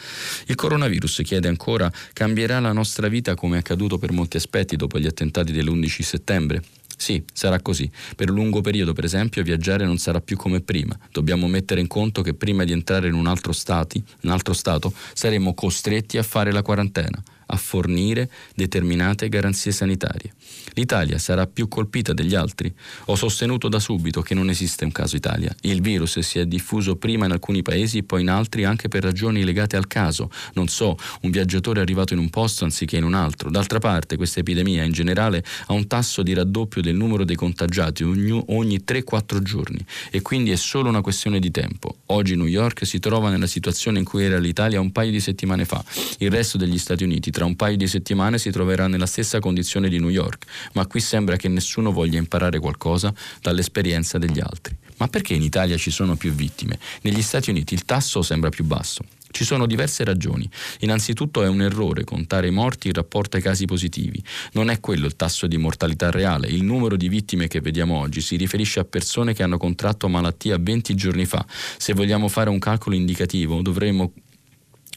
Il coronavirus, chiede ancora, cambierà la nostra vita come è accaduto per molti aspetti dopo gli attentati dell'11 settembre? Sì, sarà così. Per un lungo periodo, per esempio, viaggiare non sarà più come prima. Dobbiamo mettere in conto che prima di entrare in un altro, stati, un altro stato saremo costretti a fare la quarantena. a fornire determinate garanzie sanitarie. L'Italia sarà più colpita degli altri? Ho sostenuto da subito che non esiste un caso Italia. Il virus si è diffuso prima in alcuni paesi e poi in altri anche per ragioni legate al caso. Non so, un viaggiatore è arrivato in un posto anziché in un altro. D'altra parte, questa epidemia in generale ha un tasso di raddoppio del numero dei contagiati ogni, ogni 3-4 giorni e quindi è solo una questione di tempo. Oggi New York si trova nella situazione in cui era l'Italia un paio di settimane fa. Il resto degli Stati Uniti tra un paio di settimane si troverà nella stessa condizione di New York ma qui sembra che nessuno voglia imparare qualcosa dall'esperienza degli altri. Ma perché in Italia ci sono più vittime? Negli Stati Uniti il tasso sembra più basso. Ci sono diverse ragioni. Innanzitutto è un errore contare i morti in rapporto ai casi positivi. Non è quello il tasso di mortalità reale. Il numero di vittime che vediamo oggi si riferisce a persone che hanno contratto malattia 20 giorni fa. Se vogliamo fare un calcolo indicativo dovremmo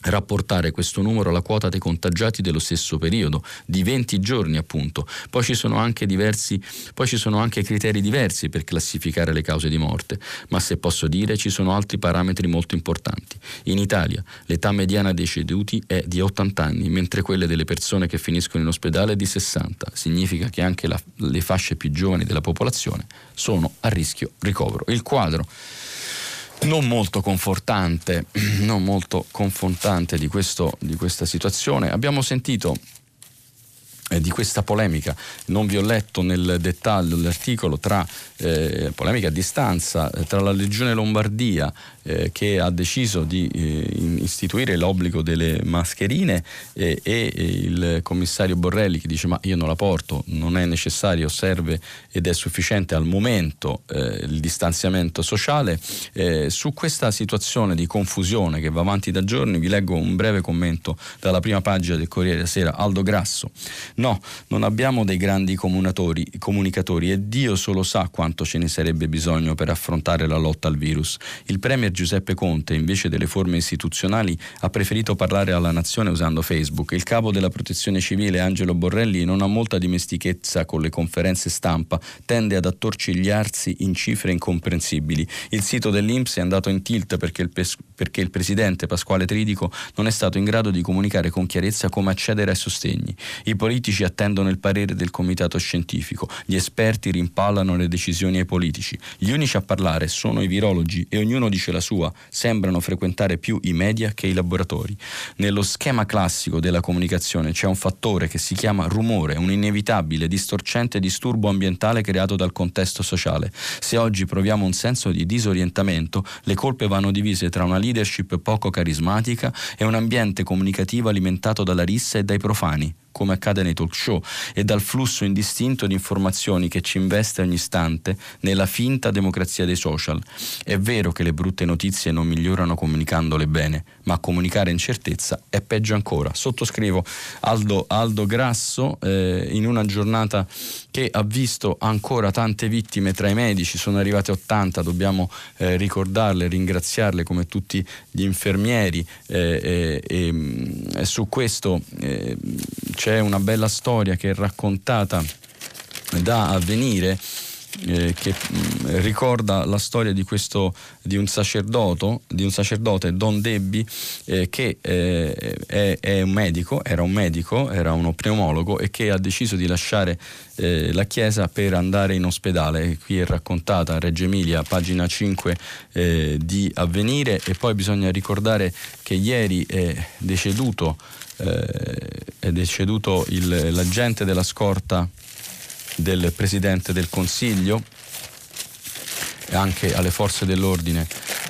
rapportare questo numero alla quota dei contagiati dello stesso periodo, di 20 giorni appunto. Poi ci sono anche diversi, ci sono anche criteri diversi per classificare le cause di morte, ma se posso dire ci sono altri parametri molto importanti. In Italia l'età mediana dei ceduti è di 80 anni, mentre quelle delle persone che finiscono in ospedale è di 60. Significa che anche la, le fasce più giovani della popolazione sono a rischio ricovero. Il quadro non molto confortante, [clears throat] non molto confortante di, questo, di questa situazione. Abbiamo sentito eh, di questa polemica. Non vi ho letto nel dettaglio l'articolo tra eh, polemica a distanza eh, tra la Legione Lombardia eh, che ha deciso di eh, istituire l'obbligo delle mascherine e il commissario Borrelli che dice ma io non la porto, non è necessario, serve ed è sufficiente al momento il distanziamento sociale. su questa situazione di confusione che va avanti da giorni vi leggo un breve commento dalla prima pagina del Corriere della Sera, Aldo Grasso. No, non abbiamo dei grandi comunicatori e Dio solo sa quanto ce ne sarebbe bisogno per affrontare la lotta al virus. Il Premier Giuseppe Conte, invece delle forme istituzionali, ha preferito parlare alla nazione usando Facebook. Il capo della protezione civile, Angelo Borrelli, non ha molta dimestichezza con le conferenze stampa, tende ad attorcigliarsi in cifre incomprensibili. Il sito dell'Inps è andato in tilt perché il, pes- perché il presidente Pasquale Tridico non è stato in grado di comunicare con chiarezza come accedere ai sostegni. I politici politici attendono il parere del comitato scientifico, gli esperti rimpallano le decisioni ai politici, gli unici a parlare sono i virologi e ognuno dice la sua, sembrano frequentare più i media che i laboratori. Nello schema classico della comunicazione c'è un fattore che si chiama rumore, un inevitabile, distorcente disturbo ambientale creato dal contesto sociale. Se oggi proviamo un senso di disorientamento, le colpe vanno divise tra una leadership poco carismatica e un ambiente comunicativo alimentato dalla rissa e dai profani come accade nei talk show, e dal flusso indistinto di informazioni che ci investe ogni istante nella finta democrazia dei social. È vero che le brutte notizie non migliorano comunicandole bene, ma comunicare incertezza è peggio ancora. Sottoscrivo Aldo, Aldo Grasso eh, in una giornata che ha visto ancora tante vittime tra i medici, sono arrivate 80, dobbiamo eh, ricordarle, ringraziarle come tutti gli infermieri. Eh, e, mm, su questo eh, c'è una bella storia che è raccontata da avvenire eh, che mh, mm, ricorda la storia di, questo, di, un di un sacerdote, Don Debbi, eh, che eh, è, è, un medico, era un medico, era uno pneumologo e che ha deciso di lasciare eh, la chiesa per andare in ospedale. Qui è raccontata a Reggio Emilia, pagina 5 eh, di Avvenire e poi bisogna ricordare che ieri è deceduto, è deceduto il, l'agente della scorta del Presidente del Consiglio. E anche alle forze dell'ordine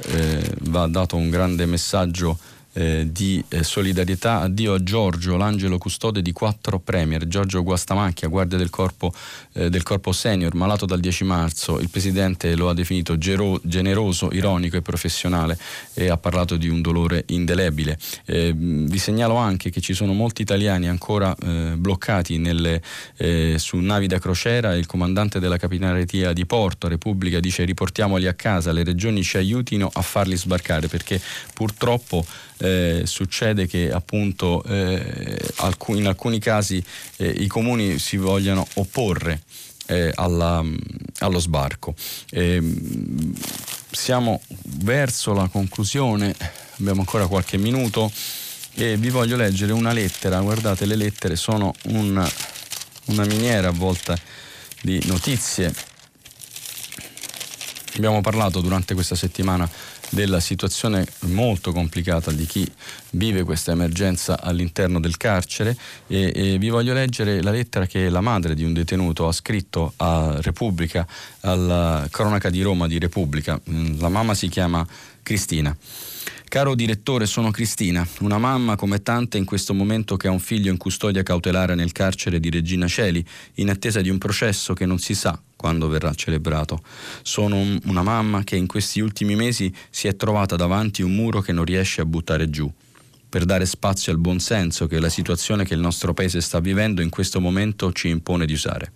eh, va dato un grande messaggio eh, di eh, solidarietà. Addio a Giorgio, l'angelo custode di quattro premier. Giorgio Guastamacchia, guardia del corpo, eh, del corpo senior, malato dal 10 marzo. Il presidente lo ha definito gero- generoso, ironico e professionale e ha parlato di un dolore indelebile. Eh, vi segnalo anche che ci sono molti italiani ancora eh, bloccati nelle, eh, su navi da crociera. Il comandante della capitaneria di Porto, Repubblica, dice riportiamoli a casa, le regioni ci aiutino a farli sbarcare perché purtroppo eh, succede che appunto eh, in alcuni casi eh, i comuni si vogliano opporre eh, alla, allo sbarco. Ehm, siamo verso la conclusione, abbiamo ancora qualche minuto. e vi voglio leggere una lettera, guardate le lettere sono un, una miniera avvolta di notizie. Abbiamo parlato durante questa settimana della situazione molto complicata di chi vive questa emergenza all'interno del carcere e, e, vi voglio leggere la lettera che la madre di un detenuto ha scritto a Repubblica, alla cronaca di Roma di Repubblica. Mm, la mamma si chiama Cristina. Caro direttore, sono Cristina, una mamma come tante in questo momento che ha un figlio in custodia cautelare nel carcere di Regina Celi, in attesa di un processo che non si sa quando verrà celebrato. Sono una mamma che in questi ultimi mesi si è trovata davanti un muro che non riesce a buttare giù per dare spazio al buonsenso che la situazione che il nostro Paese sta vivendo in questo momento ci impone di usare.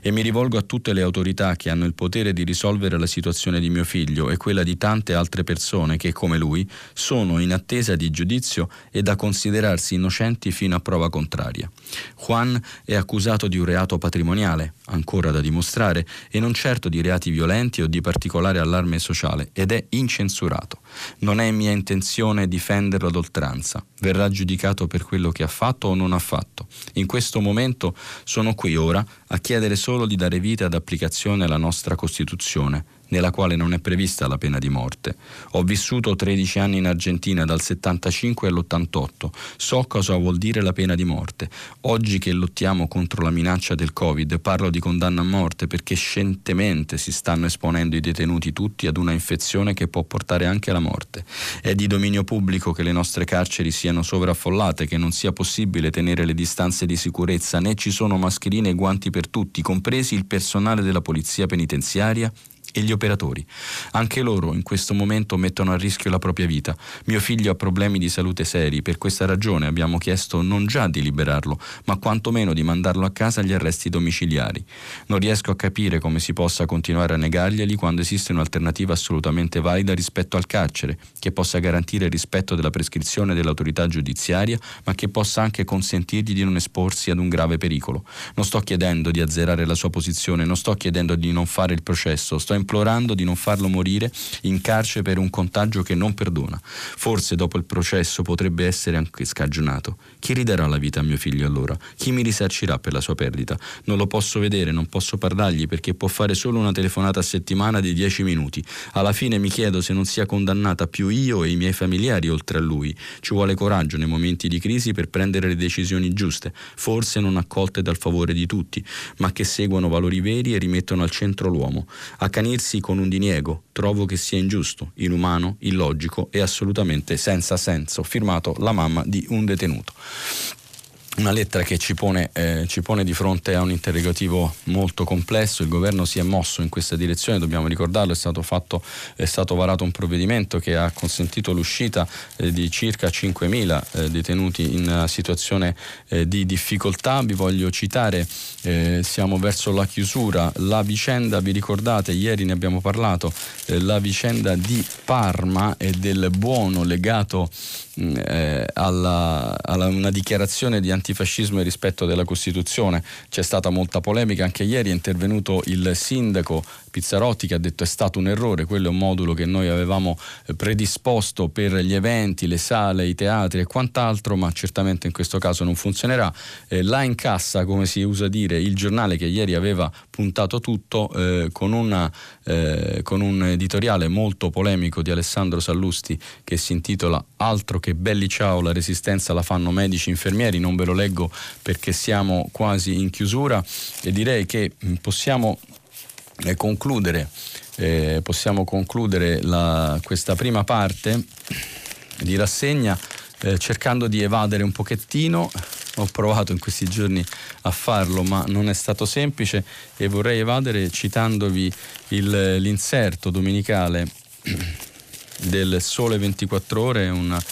E mi rivolgo a tutte le autorità che hanno il potere di risolvere la situazione di mio figlio e quella di tante altre persone che, come lui, sono in attesa di giudizio e da considerarsi innocenti fino a prova contraria. Juan è accusato di un reato patrimoniale, ancora da dimostrare, e non certo di reati violenti o di particolare allarme sociale, ed è incensurato. Non è mia intenzione difenderlo ad oltranza sentenza, verrà giudicato per quello che ha fatto o non ha fatto. In questo momento sono qui ora a chiedere solo di dare vita ad applicazione alla nostra Costituzione nella quale non è prevista la pena di morte. Ho vissuto 13 anni in Argentina dal 75 all'88, so cosa vuol dire la pena di morte. Oggi che lottiamo contro la minaccia del Covid parlo di condanna a morte perché scientemente si stanno esponendo i detenuti tutti ad una infezione che può portare anche alla morte. È di dominio pubblico che le nostre carceri siano sovraffollate, che non sia possibile tenere le distanze di sicurezza, né ci sono mascherine e guanti per tutti, compresi il personale della polizia penitenziaria e gli operatori. Anche loro in questo momento mettono a rischio la propria vita. Mio figlio ha problemi di salute seri, per questa ragione abbiamo chiesto non già di liberarlo, ma quantomeno di mandarlo a casa agli arresti domiciliari. Non riesco a capire come si possa continuare a negarglieli quando esiste un'alternativa assolutamente valida rispetto al carcere, che possa garantire il rispetto della prescrizione dell'autorità giudiziaria, ma che possa anche consentirgli di non esporsi ad un grave pericolo. Non sto chiedendo di azzerare la sua posizione, non sto chiedendo di non fare il processo, sto implorando di non farlo morire in carcere per un contagio che non perdona. Forse dopo il processo potrebbe essere anche scagionato. Chi ridarà la vita a mio figlio allora? Chi mi risarcirà per la sua perdita? Non lo posso vedere, non posso parlargli perché può fare solo una telefonata a settimana di 10 minuti. Alla fine mi chiedo se non sia condannata più io e i miei familiari oltre a lui. Ci vuole coraggio nei momenti di crisi per prendere le decisioni giuste, forse non accolte dal favore di tutti, ma che seguono valori veri e rimettono al centro l'uomo. Accanire accanirsi con un diniego trovo che sia ingiusto, inumano, illogico e assolutamente senza senso. Firmato la mamma di un detenuto una lettera che ci pone, eh, ci pone, di fronte a un interrogativo molto complesso, il governo si è mosso in questa direzione, dobbiamo ricordarlo, è stato, fatto, è stato varato un provvedimento che ha consentito l'uscita eh, di circa 5.000 eh, detenuti in situazione eh, di difficoltà, vi voglio citare, eh, siamo verso la chiusura, la vicenda, vi ricordate, ieri ne abbiamo parlato, eh, la vicenda di Parma e del buono legato eh, alla, alla, una dichiarazione di antifascismo e rispetto della Costituzione. C'è stata molta polemica, anche ieri è intervenuto il sindaco Pizzarotti che ha detto è stato un errore, quello è un modulo che noi avevamo eh, predisposto per gli eventi, le sale, i teatri e quant'altro, ma certamente in questo caso non funzionerà. Eh, là in cassa, come si usa dire, il giornale che ieri aveva puntato tutto eh, con, una, eh, con un editoriale molto polemico di Alessandro Sallusti che si intitola Altro che belli ciao, la resistenza la fanno medici infermieri, non ve lo leggo perché siamo quasi in chiusura e direi che mm, possiamo concludere, eh, possiamo concludere la, questa prima parte di rassegna eh, cercando di evadere un pochettino. Ho provato in questi giorni a farlo, ma non è stato semplice e vorrei evadere citandovi il, l'inserto domenicale del Sole 24 Ore, una,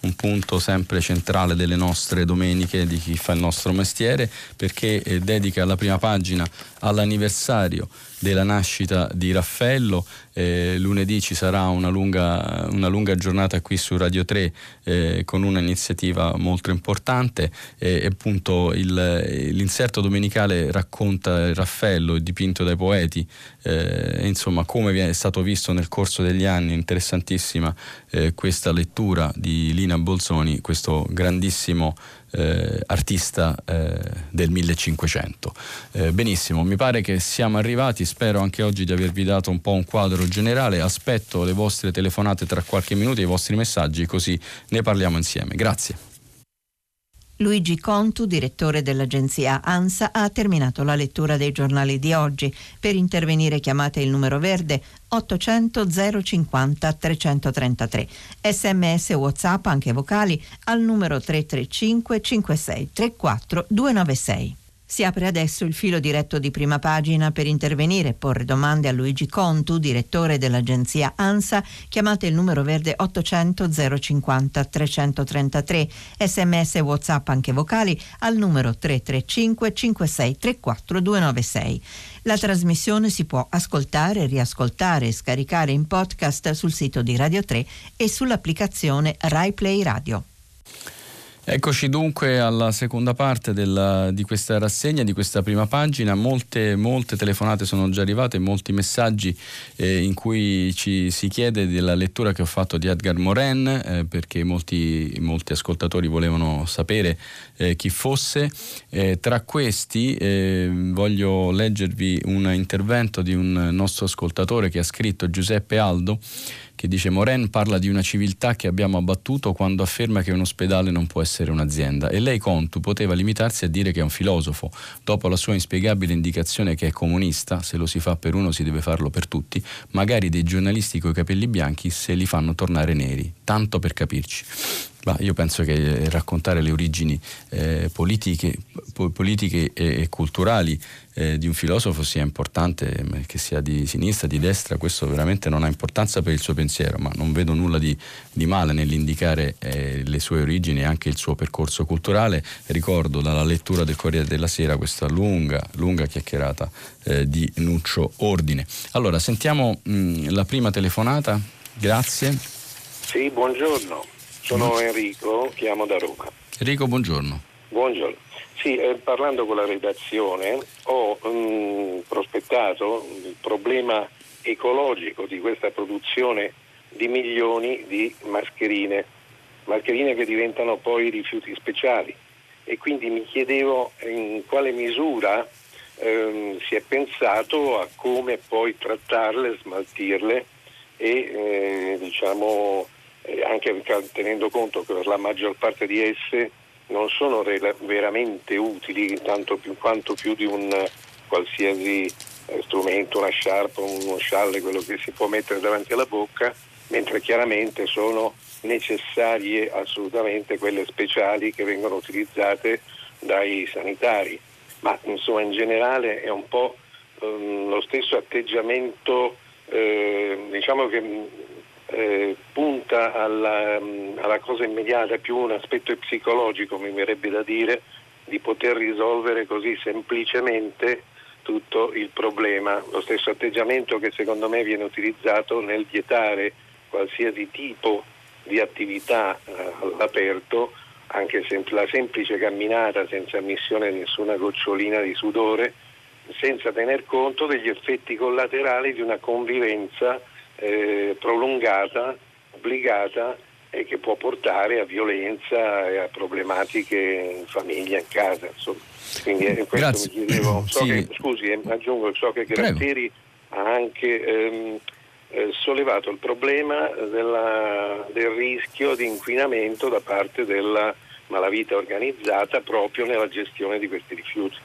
un punto sempre centrale delle nostre domeniche di chi fa il nostro mestiere, perché eh, dedica la prima pagina all'anniversario della nascita di Raffaello. Eh, lunedì ci sarà una lunga, una lunga, giornata qui su Radio 3 eh, con un'iniziativa molto importante e appunto il, l'inserto domenicale racconta Raffaello dipinto dai poeti, eh, insomma come è stato visto nel corso degli anni, interessantissima eh, questa lettura di Lina Bolzoni, questo grandissimo eh, artista eh, del 1500. Eh, benissimo, mi pare che siamo arrivati, spero anche oggi di avervi dato un po' un quadro generale, aspetto le vostre telefonate tra qualche minuto, i vostri messaggi, così ne parliamo insieme. Grazie. Luigi Contu, direttore dell'agenzia ANSA, ha terminato la lettura dei giornali di oggi. Per intervenire chiamate il numero verde 800 050 333. Sms WhatsApp anche vocali al numero 335 56 34 296. Si apre adesso il filo diretto di prima pagina per intervenire e porre domande a Luigi Contu, direttore dell'agenzia ANSA. Chiamate il numero verde 800 050 333. Sms WhatsApp anche vocali al numero 335 56 34 296. La trasmissione si può ascoltare, riascoltare e scaricare in podcast sul sito di Radio 3 e sull'applicazione RaiPlay Radio. Eccoci dunque alla seconda parte della, di questa rassegna, di questa prima pagina. Molte, molte telefonate sono già arrivate, molti messaggi eh, in cui ci si chiede della lettura che ho fatto di Edgar Morin, eh, perché molti, molti, ascoltatori volevano sapere eh, chi fosse. Eh, tra questi eh, voglio leggervi un intervento di un nostro ascoltatore che ha scritto Giuseppe Aldo che dice Moren parla di una civiltà che abbiamo abbattuto quando afferma che un ospedale non può essere un'azienda e lei Contu poteva limitarsi a dire che è un filosofo. Dopo la sua inspiegabile indicazione che è comunista, se lo si fa per uno si deve farlo per tutti, magari dei giornalisti coi capelli bianchi se li fanno tornare neri, tanto per capirci. Ma io penso che raccontare le origini eh, politiche, po- politiche, e, e culturali eh, di un filosofo sia importante, che sia di sinistra, di destra, questo veramente non ha importanza per il suo pensiero, ma non vedo nulla di, di male nell'indicare eh, le sue origini e anche il suo percorso culturale. Ricordo dalla lettura del Corriere della Sera questa lunga, lunga chiacchierata eh, di Nuccio Ordine. Allora, sentiamo mh, la prima telefonata. Grazie. Sì, buongiorno. Sono Enrico, chiamo da Roma. Enrico, buongiorno. Buongiorno. Sì, eh, parlando con la redazione ho mh, mm, prospettato il problema ecologico di questa produzione di milioni di mascherine, mascherine che diventano poi rifiuti speciali e quindi mi chiedevo in quale misura ehm, si è pensato a come poi trattarle, smaltirle e eh, diciamo anche tenendo conto che la maggior parte di esse non sono re- veramente utili tanto più, quanto più di un qualsiasi eh, strumento, una sciarpa, uno scialle, quello che si può mettere davanti alla bocca, mentre chiaramente sono necessarie assolutamente quelle speciali che vengono utilizzate dai sanitari. Ma insomma in generale è un po' ehm, lo stesso atteggiamento eh, diciamo che eh, punta alla, mm, alla, cosa immediata, più un aspetto psicologico mi verrebbe da dire, di poter risolvere così semplicemente tutto il problema. Lo stesso atteggiamento che secondo me viene utilizzato nel vietare qualsiasi tipo di attività eh, all'aperto, anche se la semplice camminata senza ammissione di nessuna gocciolina di sudore, senza tener conto degli effetti collaterali di una convivenza eh, prolungata, obbligata e che può portare a violenza e a problematiche in famiglia, in casa. Insomma. Quindi eh, questo Grazie. mi chiedevo, [clears throat] so sì. che, scusi, eh, aggiungo, so che Gratteri ha anche ehm, eh, sollevato il problema della, del rischio di inquinamento da parte della malavita organizzata proprio nella gestione di questi rifiuti.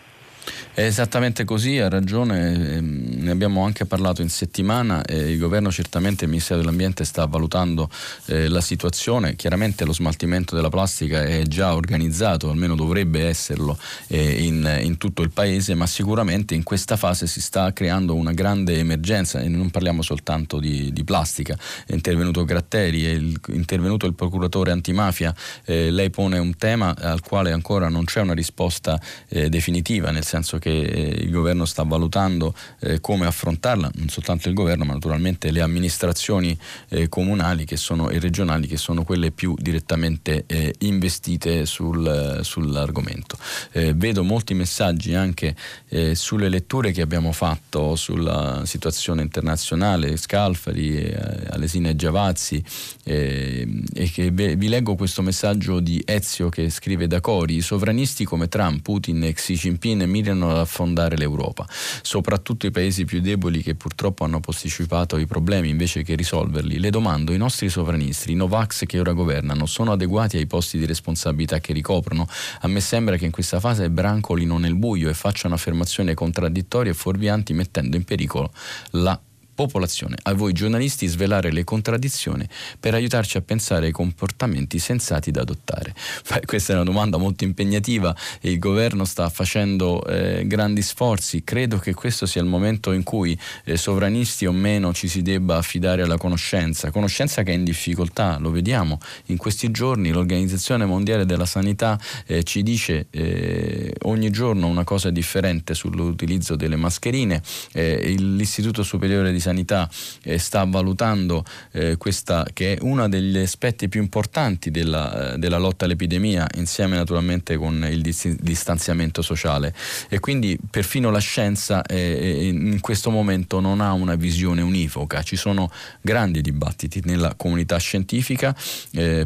È esattamente così, ha ragione, ehm, ne abbiamo anche parlato in settimana e il governo certamente, il Ministero dell'Ambiente sta valutando eh, la situazione, chiaramente lo smaltimento della plastica è già organizzato, almeno dovrebbe esserlo eh, in, in, tutto il paese, ma sicuramente in questa fase si sta creando una grande emergenza e non parliamo soltanto di, di plastica, è intervenuto Gratteri, è il, intervenuto il procuratore antimafia, eh, lei pone un tema al quale ancora non c'è una risposta eh, definitiva, nel senso che eh, il governo sta valutando eh, come come affrontarla, non soltanto il governo, ma naturalmente le amministrazioni eh, comunali sono, e regionali che sono quelle più direttamente eh, investite sul, sull'argomento. Eh, vedo molti messaggi anche eh, sulle letture che abbiamo fatto sulla situazione internazionale, Scalfari, eh, Alesina e Giavazzi, e che vi leggo questo messaggio di Ezio che scrive da Cori, i sovranisti come Trump, Putin e Xi Jinping mirano ad affondare l'Europa, soprattutto i paesi più deboli che purtroppo hanno posticipato i problemi invece che risolverli. Le domando, i nostri sovranisti, i Novax che ora governano, sono adeguati ai posti di responsabilità che ricoprono? A me sembra che in questa fase brancolino nel buio e facciano affermazioni contraddittorie e fuorvianti mettendo in pericolo la popolazione, a voi giornalisti svelare le contraddizioni per aiutarci a pensare ai comportamenti sensati da adottare. [laughs] Beh, questa è una domanda molto impegnativa il governo sta facendo eh, grandi sforzi. Credo che questo sia il momento in cui eh, sovranisti o meno ci si debba affidare alla conoscenza, conoscenza che è in difficoltà, lo vediamo in questi giorni. L'Organizzazione Mondiale della Sanità eh, ci dice eh, ogni giorno una cosa differente sull'utilizzo delle mascherine. Eh, L'Istituto Superiore di Sanità eh, sta valutando eh, questa che è uno degli aspetti più importanti della, eh, della, lotta all'epidemia insieme naturalmente con il distanziamento sociale. E quindi perfino la scienza eh, eh, in questo momento non ha una visione univoca, ci sono grandi dibattiti nella comunità scientifica,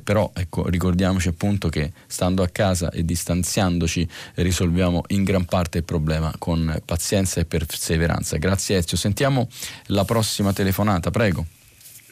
però ecco, ricordiamoci appunto che stando a casa e distanziandoci risolviamo in gran parte il problema con pazienza e perseveranza. Grazie Ezio, sentiamo la prossima telefonata, prego.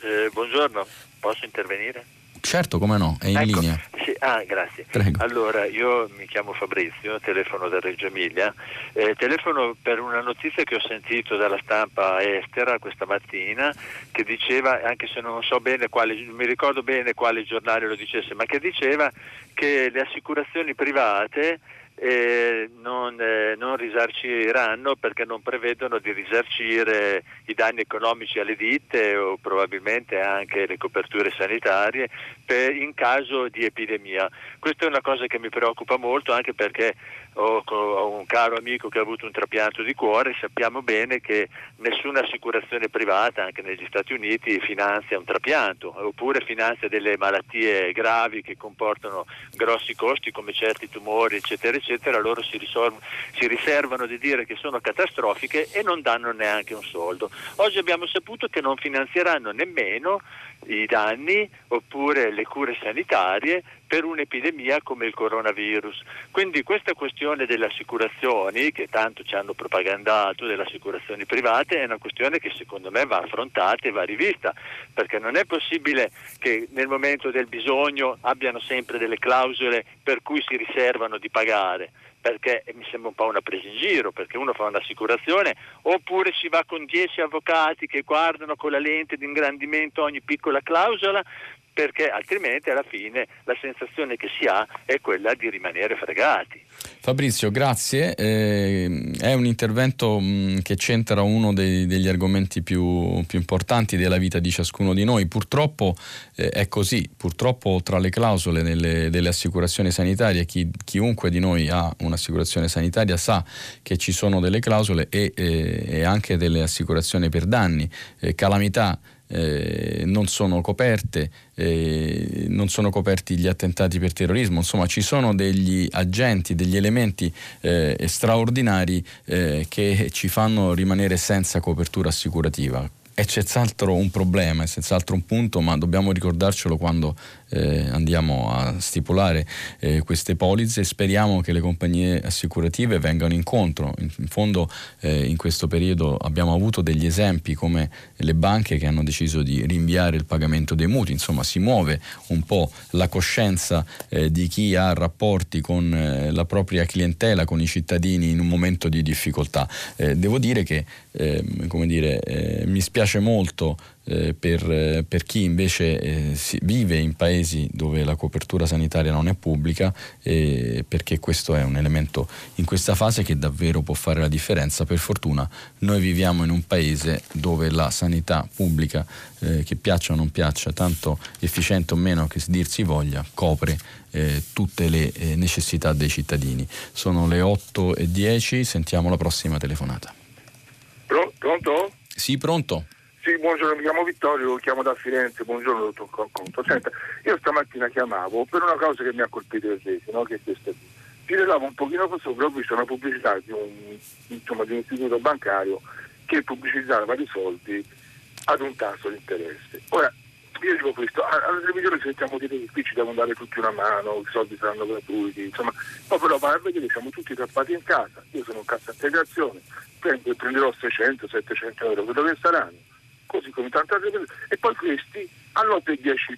Eh, buongiorno, posso intervenire? Certo, come no, è in ecco, linea. Sì, ah, grazie. Prego. Allora, io mi chiamo Fabrizio, telefono da Reggio Emilia, eh, telefono per una notizia che ho sentito dalla stampa estera questa mattina che diceva, anche se non so bene quale, non mi ricordo bene quale giornale lo dicesse, ma che diceva che le assicurazioni private eh, non, eh, non, risarciranno perché non prevedono di risarcire i danni economici alle ditte o probabilmente anche le coperture sanitarie per, in caso di epidemia. Questa è una cosa che mi preoccupa molto anche perché ho, ho, un caro amico che ha avuto un trapianto di cuore, sappiamo bene che nessuna assicurazione privata, anche negli Stati Uniti, finanzia un trapianto, oppure finanzia delle malattie gravi che comportano grossi costi come certi tumori, eccetera, eccetera, loro si, risolv- si riservano di dire che sono catastrofiche e non danno neanche un soldo. Oggi abbiamo saputo che non finanzieranno nemmeno i danni oppure le cure sanitarie per un'epidemia come il coronavirus. Quindi questa questione delle assicurazioni, che tanto ci hanno propagandato, delle assicurazioni private, è una questione che secondo me va affrontata e va rivista, perché non è possibile che nel momento del bisogno abbiano sempre delle clausole per cui si riservano di pagare perché mi sembra un po' una presa in giro, perché uno fa un'assicurazione oppure si va con dieci avvocati che guardano con la lente di ingrandimento ogni piccola clausola perché altrimenti alla fine la sensazione che si ha è quella di rimanere fregati. Fabrizio, grazie. Eh, è un intervento mh, mm, che centra uno dei, degli argomenti più, più, importanti della vita di ciascuno di noi. Purtroppo eh, è così, purtroppo tra le clausole delle, delle assicurazioni sanitarie, chi, chiunque di noi ha un'assicurazione sanitaria sa che ci sono delle clausole e, eh, e anche delle assicurazioni per danni, eh, calamità eh, non sono coperte, eh, non sono coperti gli attentati per terrorismo, insomma ci sono degli agenti, degli elementi eh, straordinari eh, che ci fanno rimanere senza copertura assicurativa. È senz'altro un problema, è senz'altro un punto, ma dobbiamo ricordarcelo quando eh, andiamo a stipulare eh, queste polizze e speriamo che le compagnie assicurative vengano incontro. In, in fondo eh, in questo periodo abbiamo avuto degli esempi come le banche che hanno deciso di rinviare il pagamento dei mutui, insomma si muove un po' la coscienza eh, di chi ha rapporti con eh, la propria clientela, con i cittadini in un momento di difficoltà. Eh, devo dire che ehm, dire, mi spiace piace molto eh, per, eh, per, chi invece eh, vive in paesi dove la copertura sanitaria non è pubblica, perché questo è un elemento in questa fase che davvero può fare la differenza. Per fortuna noi viviamo in un paese dove la sanità pubblica, eh, che piaccia o non piaccia, tanto efficiente o meno che dir si voglia, copre eh, tutte le eh, necessità dei cittadini. Sono le 8 e 10, sentiamo la prossima telefonata. Pronto? Sì, pronto. Sì, buongiorno, mi chiamo Vittorio, chiamo da Firenze, buongiorno dottor Conto. Senta, io stamattina chiamavo per una cosa che mi ha colpito ieri, no? che è questa qui. Giravo un pochino sopra, ho visto una pubblicità di un, insomma, di un istituto bancario che pubblicizzava dei soldi ad un tasso di interesse. Ora, io dico questo, alla televisione sentiamo dire che qui ci devono dare tutti una mano, i soldi saranno gratuiti, insomma, poi però vai a vedere siamo tutti trappati in casa, io sono in cassa integrazione, prendo, prenderò 600, 700 euro, quello che saranno, così come tante altre persone, e poi questi all'8,10,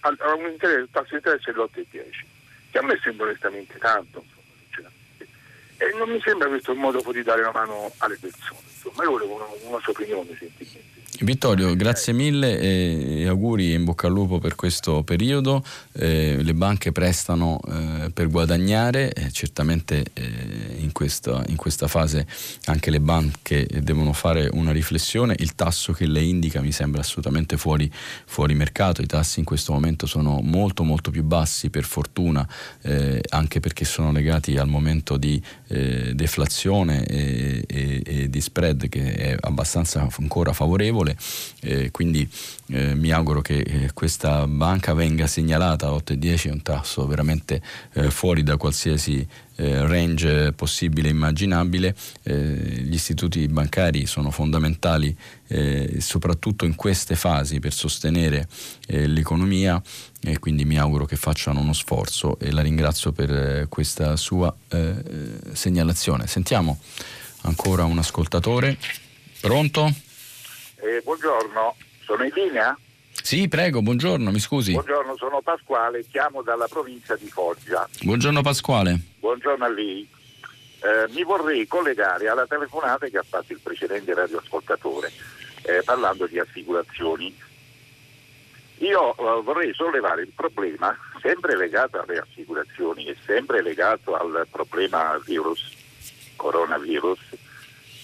a un interesse, tasso di interesse dell'8,10, che a me sembra onestamente tanto, insomma, e non mi sembra questo il modo di dare una mano alle persone, insomma, io volevo una, una sua opinione semplicemente. Vittorio, grazie mille e auguri in bocca al lupo per questo periodo. Eh, le banche prestano eh, per guadagnare, eh, certamente eh, in questa, in, questa, fase anche le banche devono fare una riflessione. Il tasso che lei indica mi sembra assolutamente fuori, fuori mercato, i tassi in questo momento sono molto molto più bassi per fortuna, eh, anche perché sono legati al momento di eh, deflazione e, e, e di spread che è abbastanza ancora favorevole sole. Eh, quindi eh, mi auguro che eh, questa banca venga segnalata a 8,10, è un tasso veramente eh, fuori da qualsiasi eh, range possibile e immaginabile. Gli istituti bancari sono fondamentali soprattutto in queste fasi per sostenere l'economia e quindi mi auguro che facciano uno sforzo e la ringrazio per questa sua segnalazione. Sentiamo ancora un ascoltatore. Pronto? Eh, buongiorno, sono in linea? Sì, prego, buongiorno, mi scusi. Buongiorno, sono Pasquale, chiamo dalla provincia di Foggia. Buongiorno Pasquale. Buongiorno a lei. Eh, mi vorrei collegare alla telefonata che ha fatto il precedente radioascoltatore eh, parlando di assicurazioni. Io eh, vorrei sollevare il problema, sempre legato alle assicurazioni e sempre legato al problema virus, coronavirus,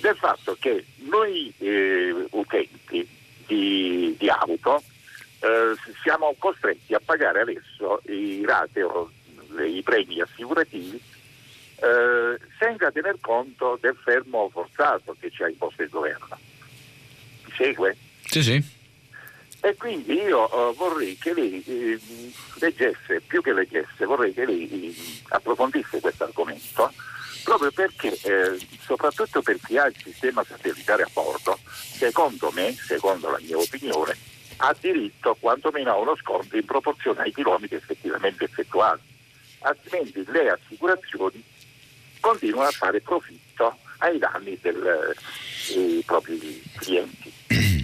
del fatto che noi eh, utenti di, di auto eh, siamo costretti a pagare adesso i rate o i premi assicurativi eh, senza tener conto del fermo forzato che ci ha imposto il governo. Mi segue? Sì, sì. E quindi io uh, vorrei che lei eh, leggesse, più che leggesse, vorrei che lei eh, approfondisse questo argomento proprio perché, eh, soprattutto per chi ha il sistema satellitare a bordo, secondo me, secondo la mia opinione, ha diritto quantomeno a uno sconto in proporzione ai chilometri effettivamente effettuati, altrimenti le assicurazioni continuano a fare profitto ai danni dei propri clienti. [clears throat]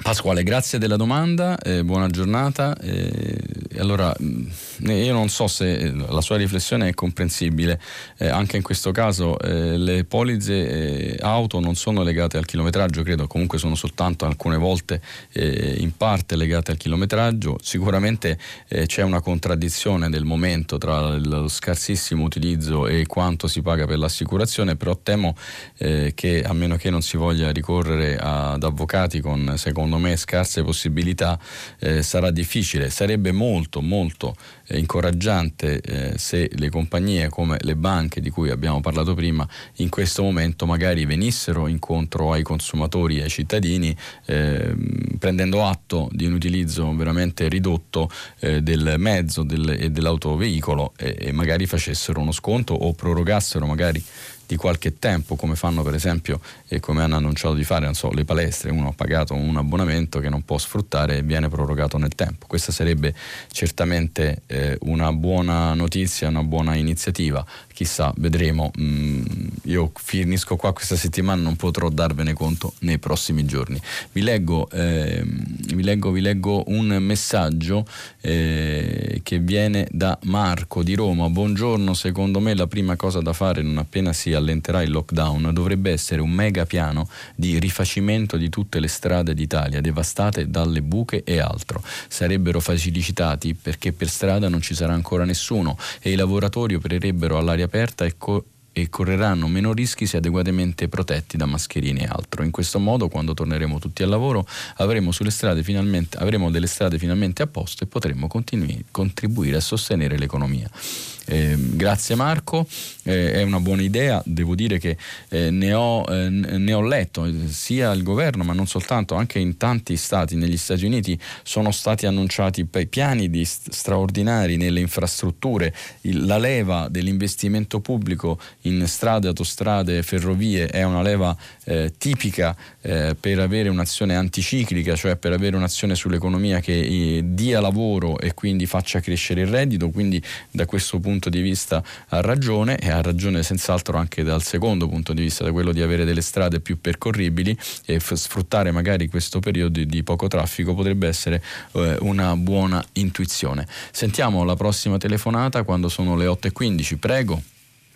Pasquale, grazie della domanda, eh, buona giornata. Eh, allora, mm, io non so se eh, la sua riflessione è comprensibile, eh, anche in questo caso eh, le polizze eh, auto non sono legate al chilometraggio, credo comunque sono soltanto alcune volte in parte legate al chilometraggio, sicuramente c'è una contraddizione del momento tra lo scarsissimo utilizzo e quanto si paga per l'assicurazione, però temo che a meno che non si voglia ricorrere ad avvocati con secondo secondo me scarse possibilità, eh, sarà difficile. Sarebbe molto molto eh, incoraggiante eh, se le compagnie come le banche di cui abbiamo parlato prima in questo momento magari venissero incontro ai consumatori e ai cittadini ehm, prendendo atto di un utilizzo veramente ridotto eh, del mezzo del, e dell'autoveicolo e magari facessero uno sconto o prorogassero magari di qualche tempo, come fanno per esempio e come hanno annunciato di fare so, le palestre, uno ha pagato un abbonamento che non può sfruttare e viene prorogato nel tempo. Questa sarebbe certamente eh, una buona notizia, una buona iniziativa, chissà, vedremo. Mm, io finisco qua questa settimana, non potrò darvene conto nei prossimi giorni. Vi leggo, eh, vi leggo, vi leggo un messaggio eh, che viene da Marco di Roma. Buongiorno, secondo me la prima cosa da fare non appena si allenterà il lockdown dovrebbe essere un mega piano di rifacimento di tutte le strade d'Italia devastate dalle buche e altro. Sarebbero facilitati perché per strada non ci sarà ancora nessuno e i lavoratori opererebbero all'aria aperta e, co- e correranno meno rischi se adeguatamente protetti da mascherine e altro. In questo modo, quando torneremo tutti al lavoro, avremo, avremo delle strade finalmente a posto e potremo continui, contribuire a sostenere l'economia. Eh, grazie Marco, eh, è una buona idea, devo dire che eh, ne, ho, eh, ne, ho, letto sia il governo ma non soltanto, anche in tanti stati, negli Stati Uniti sono stati annunciati piani di straordinari nelle infrastrutture, il, la leva dell'investimento pubblico in strade, autostrade, ferrovie è una leva eh, tipica eh, per avere un'azione anticiclica, cioè per avere un'azione sull'economia che dia lavoro e quindi faccia crescere il reddito, quindi da questo punto punto di vista ha ragione e ha ragione senz'altro anche dal secondo punto di vista, da quello di avere delle strade più percorribili e f- sfruttare magari questo periodo di poco traffico potrebbe essere eh, una buona intuizione. Sentiamo la prossima telefonata quando sono le 8.15, prego.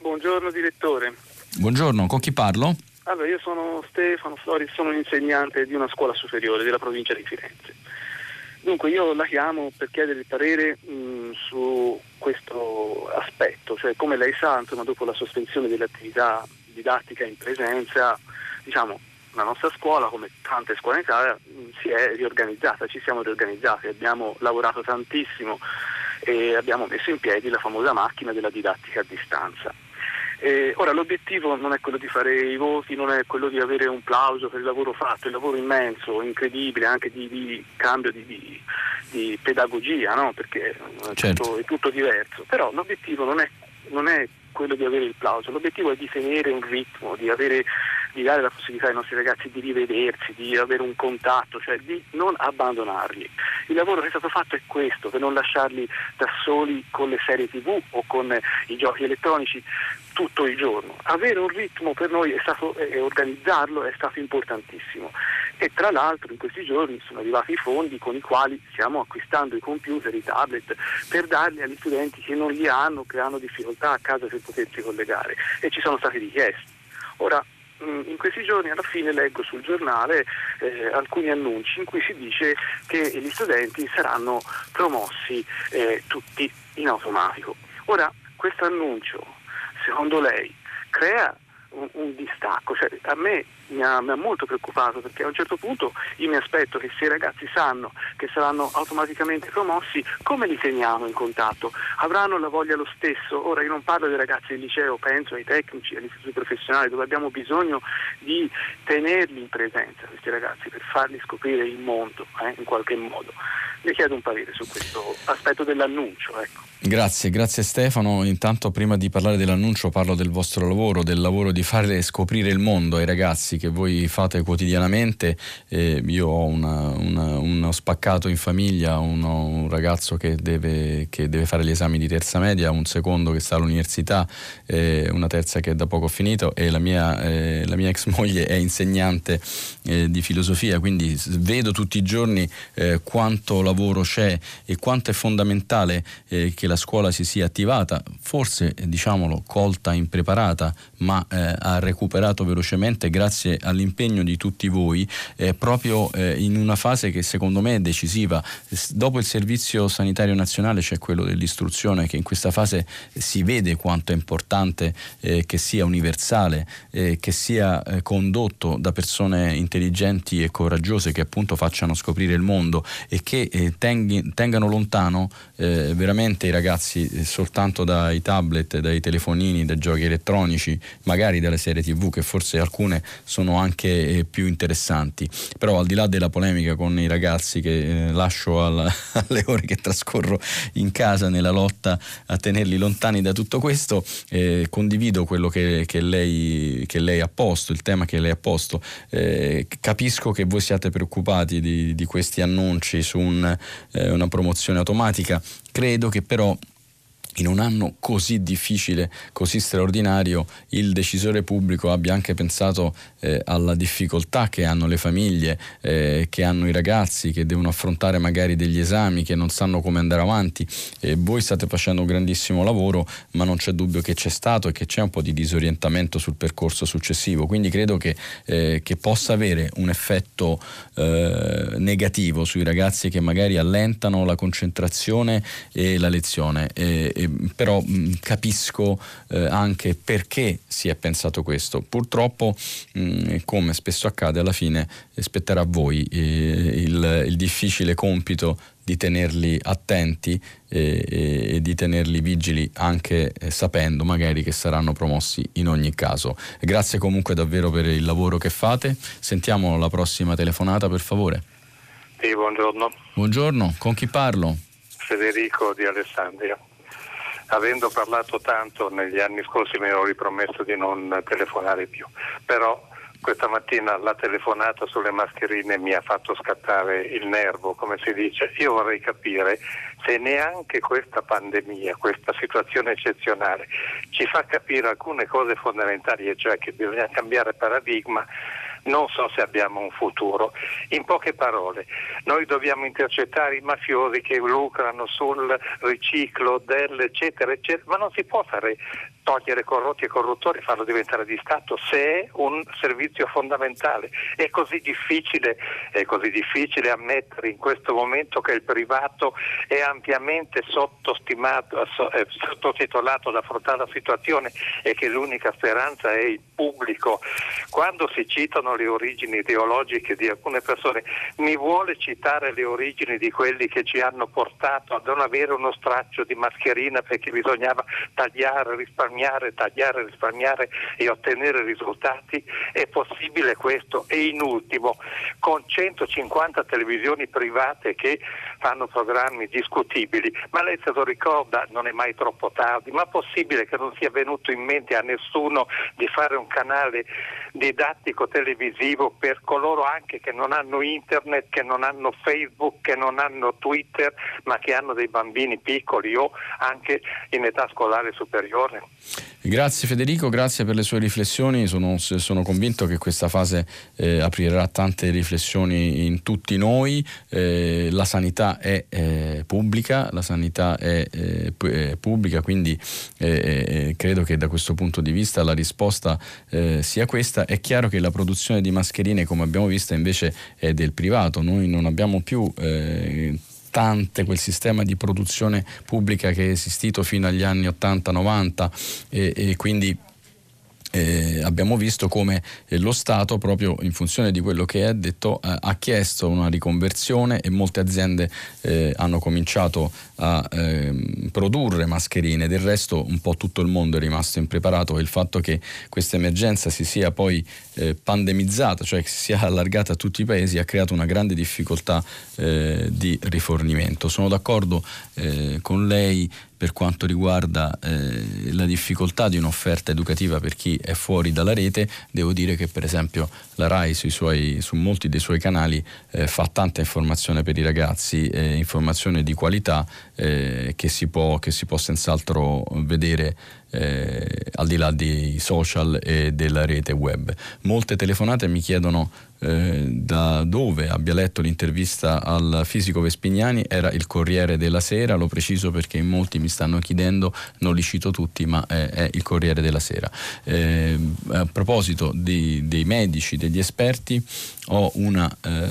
Buongiorno direttore. Buongiorno, con chi parlo? Allora, io sono Stefano Flori, sono un insegnante di una scuola superiore della provincia di Firenze. Dunque io la chiamo per chiedere il parere mh, su questo aspetto, cioè come lei sa, insomma, dopo la sospensione dell'attività didattica in presenza, diciamo, la nostra scuola, come tante scuole in Italia, si è riorganizzata, ci siamo riorganizzati, abbiamo lavorato tantissimo e abbiamo messo in piedi la famosa macchina della didattica a distanza. Eh, ora l'obiettivo non è quello di fare i voti, non è quello di avere un plauso per il lavoro fatto, il lavoro immenso, incredibile, anche di, di cambio di, di, di pedagogia, no? perché è, certo. tutto, è, tutto, diverso. Però l'obiettivo non è, non è quello di avere il plauso, l'obiettivo è di tenere un ritmo, di, avere, di, dare la possibilità ai nostri ragazzi di rivedersi, di avere un contatto, cioè di non abbandonarli. Il lavoro che è stato fatto è questo, per non lasciarli da soli con le serie tv o con i giochi elettronici tutto il giorno. Avere un ritmo per noi stato, e organizzarlo è stato importantissimo e tra l'altro in questi giorni sono arrivati i fondi con i quali stiamo acquistando i computer, i tablet per darli agli studenti che non li hanno, che hanno difficoltà a casa per potersi collegare e ci sono stati richiesti. Ora, mm, in questi giorni alla fine leggo sul giornale eh, alcuni annunci in cui si dice che gli studenti saranno promossi eh, tutti in automatico. Ora, questo annuncio secondo lei crea un, un distacco? Cioè, a me mi ha, mi ha, molto preoccupato perché a un certo punto io mi aspetto che se i ragazzi sanno che saranno automaticamente promossi, come li teniamo in contatto? Avranno la voglia lo stesso? Ora io non parlo dei ragazzi del liceo, penso ai tecnici, agli istituti professionali dove abbiamo bisogno di tenerli in presenza questi ragazzi per farli scoprire il mondo eh, in qualche modo. Le chiedo un parere su questo aspetto dell'annuncio. Ecco. Grazie, grazie Stefano. Intanto prima di parlare dell'annuncio parlo del vostro lavoro, del lavoro di fare scoprire il mondo ai ragazzi che voi fate quotidianamente. Eh, io ho una, una, uno spaccato in famiglia, uno, un ragazzo che deve, che deve, fare gli esami di terza media, un secondo che sta all'università, eh, una terza che da poco ho finito e la mia, eh, la mia ex [laughs] moglie è insegnante di filosofia, quindi vedo tutti i giorni quanto lavoro c'è e quanto è fondamentale che la scuola si sia attivata, forse diciamolo colta, impreparata, ma ha recuperato velocemente grazie all'impegno di tutti voi eh, proprio eh, in una fase che secondo me è decisiva. Dopo il servizio sanitario nazionale c'è quello dell'istruzione che in questa fase si vede quanto è importante eh, che sia universale, eh, che sia eh, condotto da persone intelligenti e coraggiose che appunto facciano scoprire il mondo e che eh, tenghi, tengano lontano veramente i ragazzi soltanto dai tablet, dai telefonini, dai giochi elettronici, magari dalle serie tv che forse alcune sono sono anche eh, più interessanti. Però al di là della polemica con i ragazzi che eh, lascio alla, [laughs] alle ore che trascorro in casa nella lotta a tenerli lontani da tutto questo, eh, condivido quello che, che, lei, che, lei, ha posto, il tema che lei ha posto. Eh, capisco che voi siate preoccupati di, di questi annunci su un, eh, una promozione automatica, credo che però in un anno così difficile, così straordinario, il decisore pubblico abbia anche pensato eh, alla difficoltà che hanno le famiglie, eh, che hanno i ragazzi, che devono affrontare magari degli esami, che non sanno come andare avanti. E voi state facendo un grandissimo lavoro, ma non c'è dubbio che c'è stato e che c'è un po' di disorientamento sul percorso successivo. Quindi credo che, eh, che possa avere un effetto eh, negativo sui ragazzi che magari allentano la concentrazione e la lezione. E, e, però mh, capisco eh, anche perché si è pensato questo. Purtroppo, mh, come spesso accade, alla fine spetterà a voi eh, il, il difficile compito di tenerli attenti e, e, e, di tenerli vigili anche eh, sapendo magari che saranno promossi in ogni caso. Grazie comunque davvero per il lavoro che fate. Sentiamo la prossima telefonata per favore. Sì, buongiorno. Buongiorno, con chi parlo? Federico di Alessandria. Avendo parlato tanto negli anni scorsi mi ero ripromesso di non telefonare più, però questa mattina la telefonata sulle mascherine mi ha fatto scattare il nervo, come si dice. Io vorrei capire se neanche questa pandemia, questa situazione eccezionale ci fa capire alcune cose fondamentali, e cioè che bisogna cambiare paradigma non so se abbiamo un futuro. In poche parole, noi dobbiamo intercettare i mafiosi che lucrano sul riciclo del eccetera eccetera, ma non si può fare togliere corrotti e corruttori e farlo diventare di Stato se è un servizio fondamentale. È così difficile, è così difficile ammettere in questo momento che il privato è ampiamente eh, sottotitolato ad affrontare la situazione e che l'unica speranza è il pubblico. Quando si citano le origini ideologiche di alcune persone, mi vuole citare le origini di quelli che ci hanno portato a non avere uno straccio di mascherina perché bisognava tagliare, risparmiare risparmiare, tagliare, risparmiare e ottenere risultati? È possibile questo? E in ultimo, con 150 televisioni private che fanno programmi discutibili, ma lei se lo ricorda, non è mai troppo tardi, ma è possibile che non sia venuto in mente a nessuno di fare un canale didattico televisivo per coloro anche che non hanno internet, che non hanno Facebook, che non hanno Twitter, ma che hanno dei bambini piccoli o anche in età scolare superiore? Grazie Federico, grazie per le sue riflessioni, sono, sono convinto che questa fase eh, aprirà tante riflessioni in tutti noi, eh, la sanità è eh, pubblica, la sanità è, eh, è pubblica, quindi eh, eh, credo che da questo punto di vista la risposta sia questa. È chiaro che la produzione di mascherine, come abbiamo visto, invece è del privato, noi non abbiamo più costante quel sistema di produzione pubblica che è esistito fino agli anni 80-90 e, e quindi eh, abbiamo visto come eh, lo Stato, proprio in funzione di quello che è detto, eh, ha chiesto una riconversione e molte aziende eh, hanno cominciato a ehm, produrre mascherine. Del resto un po' tutto il mondo è rimasto impreparato e il fatto che questa emergenza si sia poi eh, pandemizzata, cioè che si sia allargata a tutti i paesi, ha creato una grande difficoltà eh, di rifornimento. Sono d'accordo con lei per quanto riguarda eh, la difficoltà di un'offerta educativa per chi è fuori dalla rete, devo dire che per esempio la RAI suoi, su molti dei suoi canali eh, fa tanta informazione per i ragazzi, eh, informazione di qualità eh, che si, può, che, si può, senz'altro vedere eh, al di là dei social e della rete web. Molte telefonate mi chiedono eh, da dove abbia letto l'intervista al fisico Vespignani era il Corriere della Sera, lo preciso perché in molti mi stanno chiedendo, non li cito tutti, ma è, è il Corriere della Sera. Eh, a proposito di, dei medici, degli esperti, ho una eh,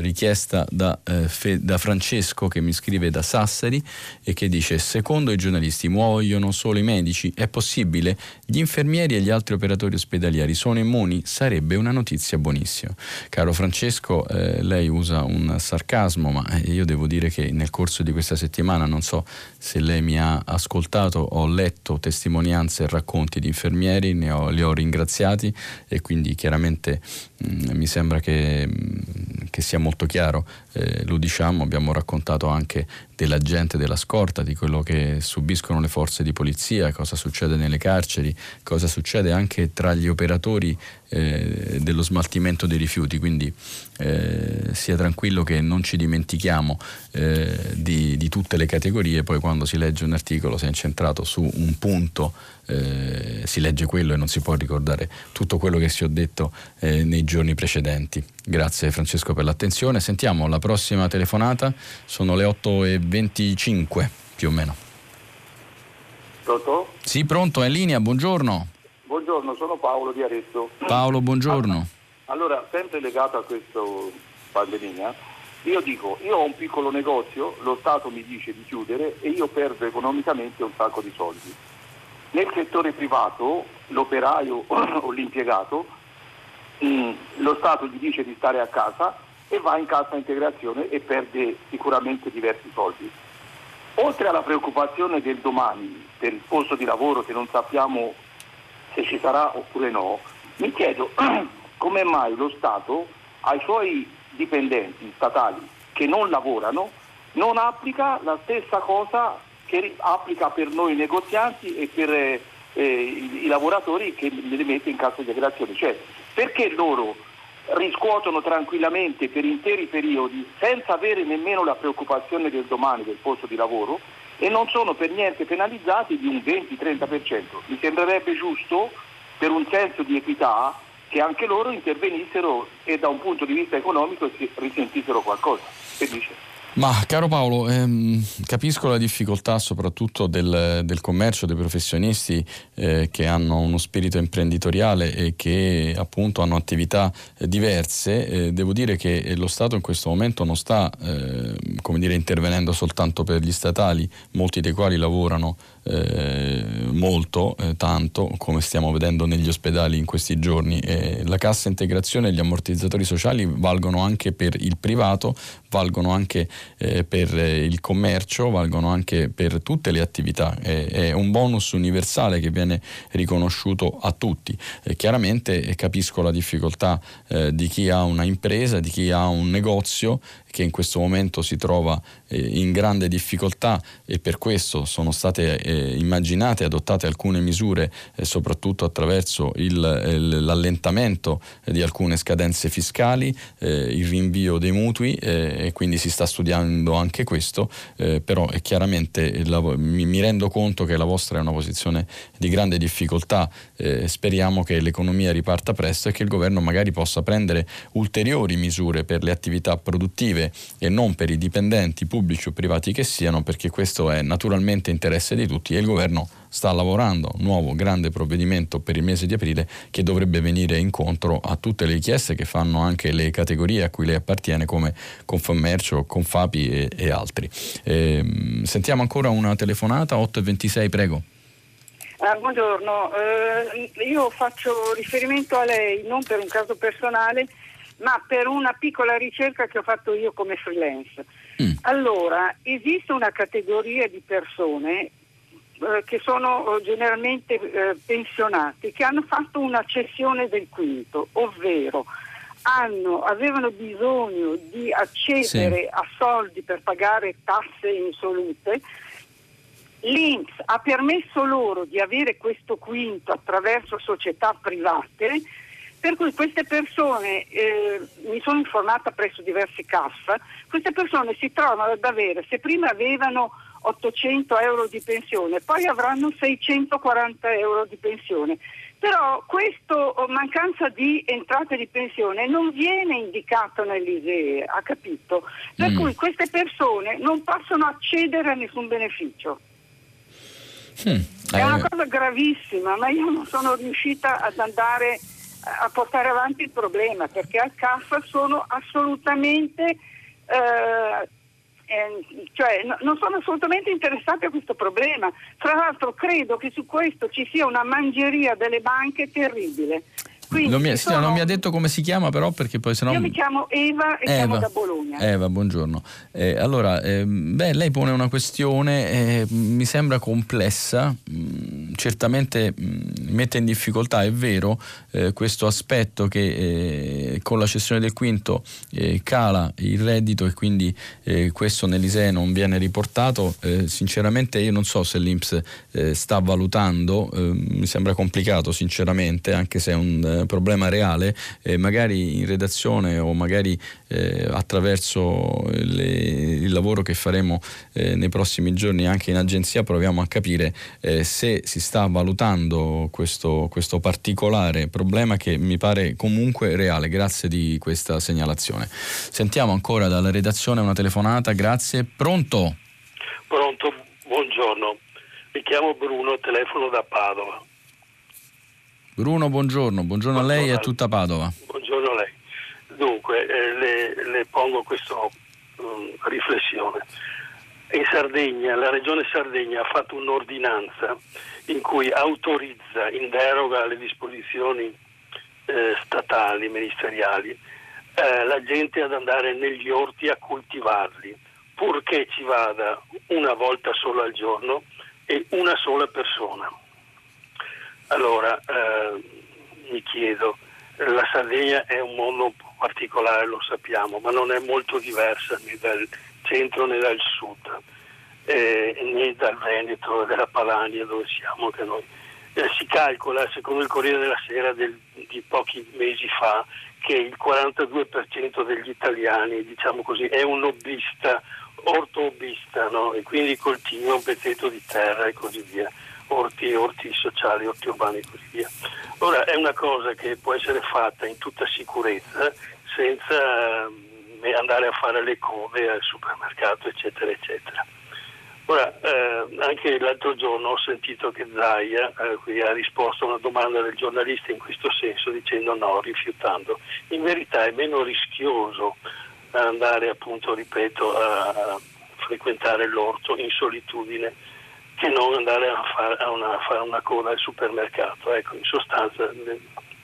richiesta da, eh, Fe, da, Francesco che mi scrive da Sassari e che dice secondo i giornalisti muoiono solo i medici, è possibile? Gli infermieri e gli altri operatori ospedalieri sono immuni? Sarebbe una notizia buonissima. Caro Francesco, eh, lei usa un sarcasmo, ma io devo dire che nel corso di questa settimana, non so se lei mi ha ascoltato, ho letto testimonianze e racconti di infermieri, ne ho, li ho ringraziati e quindi chiaramente mi sembra sembra che, mm, che sia molto chiaro, eh, lo diciamo, abbiamo raccontato anche della gente della scorta, di quello che subiscono le forze di polizia, cosa succede nelle carceri, cosa succede anche tra gli operatori eh, dello smaltimento dei rifiuti, quindi eh, sia tranquillo che non ci dimentichiamo eh, di, di, tutte le categorie, poi quando si legge un articolo si è incentrato su un punto, eh, si legge quello e non si può ricordare tutto quello che si è detto eh, nei giorni precedenti. Grazie Francesco per l'attenzione, sentiamo la prossima telefonata, sono le 8.25 più o meno. Pronto? Sì, pronto, è in linea, buongiorno. Buongiorno, sono Paolo di Arezzo. Paolo, buongiorno. Allora, sempre legato a questa pandemia, Io dico, io ho un piccolo negozio, lo Stato mi dice di chiudere e io perdo economicamente un sacco di soldi. Nel settore privato, l'operaio [clears throat] o l'impiegato, mm, lo Stato gli dice di stare a casa e va in cassa integrazione e perde sicuramente diversi soldi. Oltre alla preoccupazione del domani il posto di lavoro che non sappiamo se ci sarà oppure no, mi chiedo [clears throat] come mai lo Stato ai suoi dipendenti statali che non lavorano non applica la stessa cosa che applica per noi negozianti e per eh, i, i, lavoratori che li mette in cassa integrazione. Cioè, perché loro riscuotono tranquillamente per interi periodi senza avere nemmeno la preoccupazione del domani del posto di lavoro e non sono per niente penalizzati di un 20-30%. Mi sembrerebbe giusto, per un senso di equità, che anche loro intervenissero e da un punto di vista economico si risentissero qualcosa. Ma caro Paolo, ehm, capisco la difficoltà soprattutto del, del commercio, dei professionisti eh, che hanno uno spirito imprenditoriale e che appunto hanno attività eh, diverse. Eh, devo dire che lo Stato in questo momento non sta come dire, intervenendo soltanto per gli statali, molti dei quali lavorano eh, molto, eh, tanto, come stiamo vedendo negli ospedali in questi giorni. Eh, la cassa integrazione e gli ammortizzatori sociali valgono anche per il privato, valgono anche eh, per il commercio, valgono anche per tutte le attività. è un bonus universale che viene riconosciuto a tutti. chiaramente capisco la difficoltà eh, di chi ha una impresa, di chi ha un negozio che in questo momento si trova eh, in grande difficoltà e per questo sono state eh, immaginate e adottate alcune misure eh, soprattutto attraverso il, l'allentamento di alcune scadenze fiscali, il rinvio dei mutui e quindi si sta studiando anche questo, però è chiaramente la, mi, mi, rendo conto che la vostra è una posizione di grande difficoltà, speriamo che l'economia riparta presto e che il governo magari possa prendere ulteriori misure per le attività produttive e non per i dipendenti pubblici o privati che siano, perché questo è naturalmente interesse di tutti e il governo sta lavorando un nuovo grande provvedimento per il mese di aprile che dovrebbe venire incontro a tutte le richieste che fanno anche le categorie a cui lei appartiene come Confammercio, Confapi e, e altri. Eh, sentiamo ancora una telefonata, 8.26 prego. Ah, buongiorno, eh, io faccio riferimento a lei non per un caso personale ma per una piccola ricerca che ho fatto io come freelance. Mm. Allora, esiste una categoria di persone eh, che sono eh, generalmente eh, pensionati che hanno fatto una cessione del quinto, ovvero hanno, avevano bisogno di accedere sì. a soldi per pagare tasse insolute. L'Inps ha permesso loro di avere questo quinto attraverso società private per cui queste persone, eh, mi sono informata presso diversi CAF, queste persone si trovano ad avere, se prima avevano 800 euro di pensione, poi avranno 640 euro di pensione. Però questa mancanza di entrate di pensione non viene indicata nell'ISEE, ha capito? Per mm. cui queste persone non possono accedere a nessun beneficio. Mm. È una eh. cosa gravissima, ma io non sono riuscita ad andare a portare avanti il problema perché al CAF sono assolutamente eh, eh, cioè, no, non sono assolutamente interessati a questo problema. Tra l'altro credo che su questo ci sia una mangeria delle banche terribile. Quindi non mi, sono... non mi, ha detto come si chiama però perché poi sennò... Io mi chiamo Eva e Eva. chiamo da Bologna. Eva, buongiorno. Eh, allora, eh, beh, lei pone una questione, eh, mi sembra complessa, mh, mm, certamente mh, mm, mette in difficoltà, è vero, eh, questo aspetto che eh, con la cessione del quinto eh, cala il reddito e quindi questo nell'ISEE non viene riportato. sinceramente io non so se l'Inps sta valutando, mi sembra complicato sinceramente, anche se è un problema reale, eh, magari in redazione o magari eh, attraverso le, il lavoro che faremo eh, nei prossimi giorni anche in agenzia proviamo a capire eh, se si sta valutando questo, questo particolare problema che mi pare comunque reale. Grazie di questa segnalazione. Sentiamo ancora dalla redazione una telefonata, grazie. Pronto? Pronto, buongiorno. Mi chiamo Bruno, telefono da Padova. Bruno, buongiorno, buongiorno, a lei e a tutta Padova. Buongiorno a lei. Dunque, eh, le, le, pongo questo riflessione. In Sardegna, la regione Sardegna ha fatto un'ordinanza in cui autorizza in deroga alle disposizioni eh, statali, ministeriali, eh, la gente ad andare negli orti a coltivarli, purché ci vada una volta sola al giorno e una sola persona. Allora, eh, mi chiedo, la Sardegna è un mondo un po' particolare, lo sappiamo, ma non è molto diversa né dal centro né dal sud, eh, né dal Veneto e della Padania dove siamo anche noi. Eh, si calcola, secondo il Corriere della Sera del, di pochi mesi fa, che il 42% degli italiani, diciamo così, è un hobbista, orto-hobbista, no? e quindi coltiva un pezzetto di terra e così via orti, orti sociali, orti urbani e così via. Ora è una cosa che può essere fatta in tutta sicurezza senza eh, andare a fare le code al supermercato eccetera eccetera. Ora, eh, anche l'altro giorno ho sentito che Zaia eh, ha risposto a una domanda del giornalista in questo senso dicendo no, rifiutando. In verità è meno rischioso andare appunto, ripeto, a frequentare l'orto in solitudine che non andare a fare, una, a fare una coda al supermercato. Ecco, in sostanza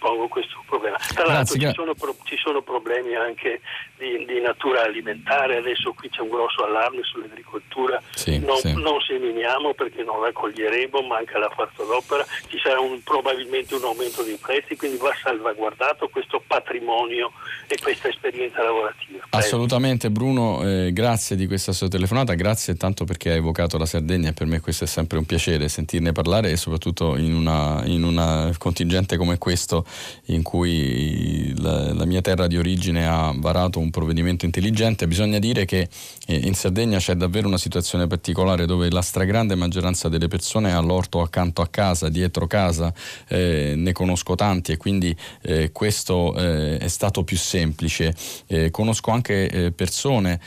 pongo questo problema. Tra l'altro ci sono, ci sono, problemi anche di, di, natura alimentare, adesso qui c'è un grosso allarme sull'agricoltura, sì, non, sì. non, seminiamo perché non raccoglieremo, manca la forza d'opera, ci sarà un, probabilmente un aumento dei prezzi, quindi va salvaguardato questo patrimonio e questa esperienza lavorativa. Assolutamente Bruno, eh, grazie di questa sua telefonata, grazie tanto perché hai evocato la Sardegna e per me questo è sempre un piacere sentirne parlare e soprattutto in una, in una contingente come questo in cui la, la, mia terra di origine ha varato un provvedimento intelligente, bisogna dire che eh, in Sardegna c'è davvero una situazione particolare dove la stragrande maggioranza delle persone ha l'orto accanto a casa, dietro casa, eh, ne conosco tanti e quindi eh, questo eh, è stato più semplice. Eh, conosco anche eh, persone,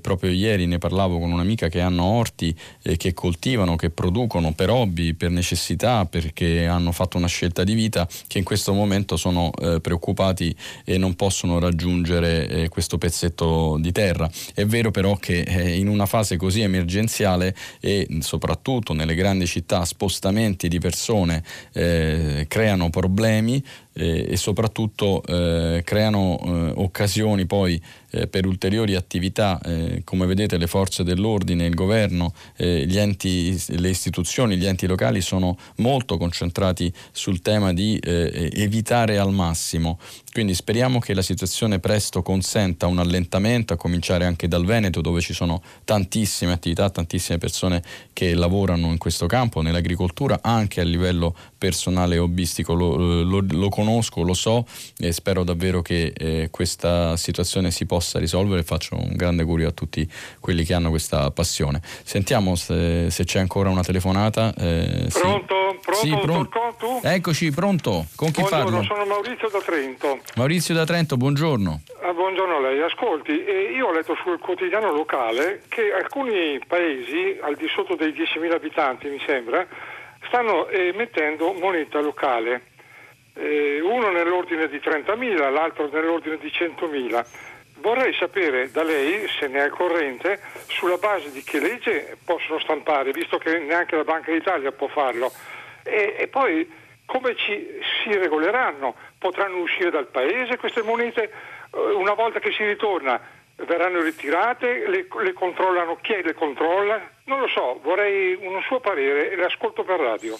proprio ieri ne parlavo con un'amica che hanno orti che coltivano, che producono per hobby, per necessità, perché hanno fatto una scelta di vita che in questo momento momento sono eh, preoccupati e non possono raggiungere eh, questo pezzetto di terra. È vero però che eh, in una fase così emergenziale e soprattutto nelle grandi città spostamenti di persone eh, creano problemi eh, e soprattutto eh, creano eh, occasioni poi eh, per ulteriori attività, eh, come vedete le forze dell'ordine, il governo, enti, le istituzioni, gli enti locali sono molto concentrati sul tema di evitare al massimo quindi speriamo che la situazione presto consenta un allentamento, a cominciare anche dal Veneto, dove ci sono tantissime attività, tantissime persone che lavorano in questo campo, nell'agricoltura, anche a livello personale e hobbistico. Lo, lo, lo conosco, lo so e spero davvero che eh, questa situazione si possa risolvere. Faccio un grande augurio a tutti quelli che hanno questa passione. Sentiamo se, se c'è ancora una telefonata. Eh, pronto? Sì. Pronto, sì, pronto. Eccoci, pronto. Con chi buongiorno, parlo? sono Maurizio da Trento. Maurizio da Trento, buongiorno. Ah, buongiorno a lei. Ascolti, eh, io ho letto sul quotidiano locale che alcuni paesi, al di sotto dei 10.000 abitanti mi sembra, stanno emettendo moneta locale. Eh, uno nell'ordine di 30.000, l'altro nell'ordine di 100.000. Vorrei sapere da lei, se ne è al corrente, sulla base di che legge possono stampare, visto che neanche la Banca d'Italia può farlo e, e poi come ci, si regoleranno? Potranno uscire dal paese queste monete? Eh, una volta che si ritorna verranno ritirate? Le, le controllano? Chi le controlla? Non lo so, vorrei un suo parere e le ascolto per radio.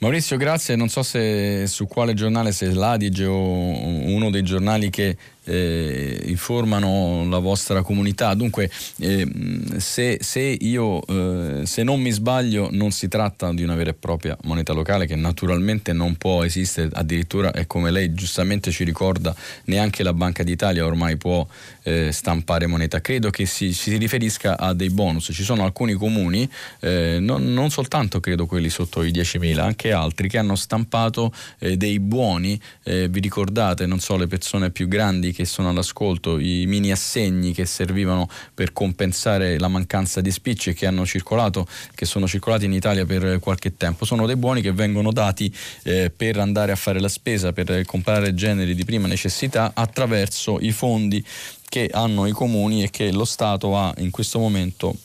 Maurizio, grazie. Non so se su quale giornale, se l'Adige o uno dei giornali che eh, informano la vostra comunità. Dunque, eh, se, se, io, eh, se non mi sbaglio, non si tratta di una vera e propria moneta locale che naturalmente non può esistere, addirittura è come lei giustamente ci ricorda, neanche la Banca d'Italia ormai può eh, stampare moneta. Credo che si, si, riferisca a dei bonus. Ci sono alcuni comuni, eh, non, non, soltanto credo quelli sotto i 10.000, anche altri che hanno stampato dei buoni. vi ricordate, non so, le persone più grandi che sono all'ascolto, i mini assegni che servivano per compensare la mancanza di spicci che hanno circolato, che sono circolati in Italia per qualche tempo, sono dei buoni che vengono dati eh, per andare a fare la spesa, per comprare generi di prima necessità attraverso i fondi che hanno i comuni e che lo Stato ha in questo momento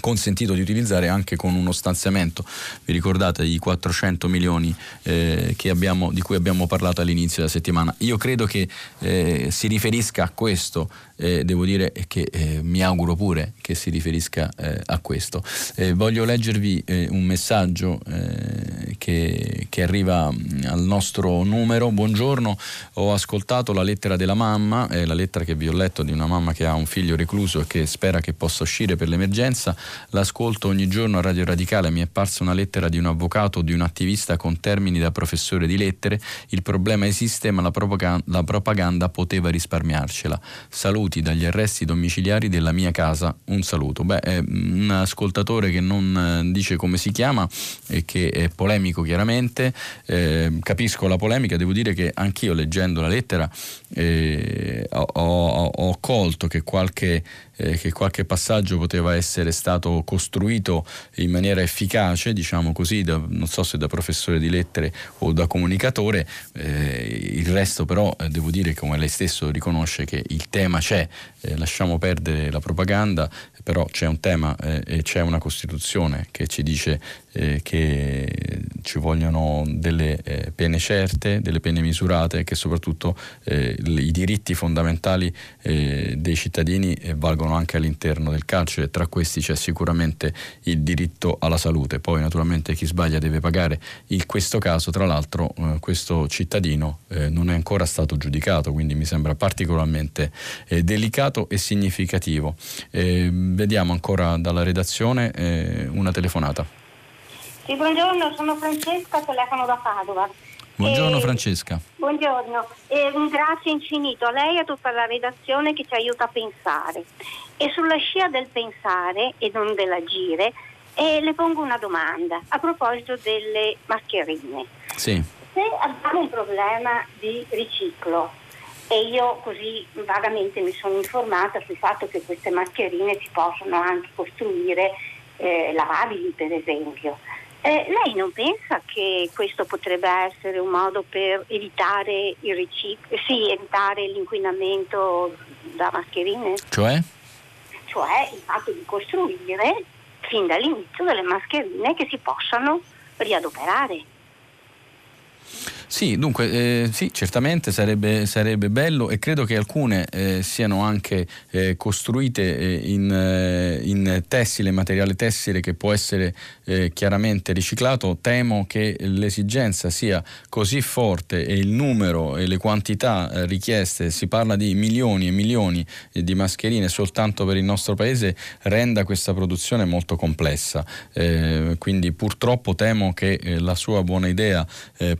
consentito di utilizzare anche con uno stanziamento. Vi ricordate i 400 milioni eh, abbiamo, di cui abbiamo parlato all'inizio della settimana? Io credo che eh, si riferisca a questo eh, devo dire che eh, mi auguro pure che si riferisca eh, a questo. Eh, voglio leggervi eh, un messaggio eh, che, che, arriva mm, al nostro numero. Buongiorno, ho ascoltato la lettera della mamma, la lettera che vi ho letto di una mamma che ha un figlio recluso e che spera che possa uscire per l'emergenza. L'ascolto ogni giorno a Radio Radicale, mi è parsa una lettera di un avvocato o di un attivista con termini da professore di lettere. Il problema esiste ma la propaganda, la propaganda poteva risparmiarcela. Saluto saluti dagli arresti domiciliari della mia casa. Un saluto. Beh, è un ascoltatore che non eh, dice come si chiama e che è polemico chiaramente. Eh, capisco la polemica, devo dire che anch'io leggendo la lettera eh, ho, ho, ho colto che qualche eh, che qualche passaggio poteva essere stato costruito in maniera efficace, diciamo così, da, non so se da professore di lettere o da comunicatore, eh, il resto però eh, devo dire come lei stesso riconosce che il tema c'è, eh, lasciamo perdere la propaganda, però c'è un tema eh, e c'è una Costituzione che ci dice eh, che ci vogliono delle eh, pene certe, delle pene misurate e che soprattutto eh, i diritti fondamentali eh, dei cittadini eh, valgono anche all'interno del carcere, tra questi c'è sicuramente il diritto alla salute, poi naturalmente chi sbaglia deve pagare, in questo caso tra l'altro questo cittadino non è ancora stato giudicato, quindi mi sembra particolarmente delicato e significativo. Vediamo ancora dalla redazione una telefonata. Sì, buongiorno, sono Francesca, telefono da Padova. Buongiorno e... Francesca. Buongiorno, e un grazie infinito a lei e a tutta la redazione che ci aiuta a pensare. E sulla scia del pensare e non dell'agire, eh, le pongo una domanda a proposito delle mascherine. Sì. Se abbiamo un problema di riciclo e io così vagamente mi sono informata sul fatto che queste mascherine si possono anche costruire eh, lavabili per esempio. Eh, lei non pensa che questo potrebbe essere un modo per evitare, il riciclo, sì, evitare l'inquinamento da mascherine? Cioè? Cioè il fatto di costruire fin dall'inizio delle mascherine che si possano riadoperare. Sì, dunque, eh, sì, certamente sarebbe, sarebbe, bello e credo che alcune eh, siano anche eh, costruite eh, in, eh, in, tessile, materiale tessile che può essere eh, chiaramente riciclato. Temo che l'esigenza sia così forte e il numero e le quantità richieste, si parla di milioni e milioni di mascherine soltanto per il nostro paese, renda questa produzione molto complessa. quindi purtroppo temo che la sua buona idea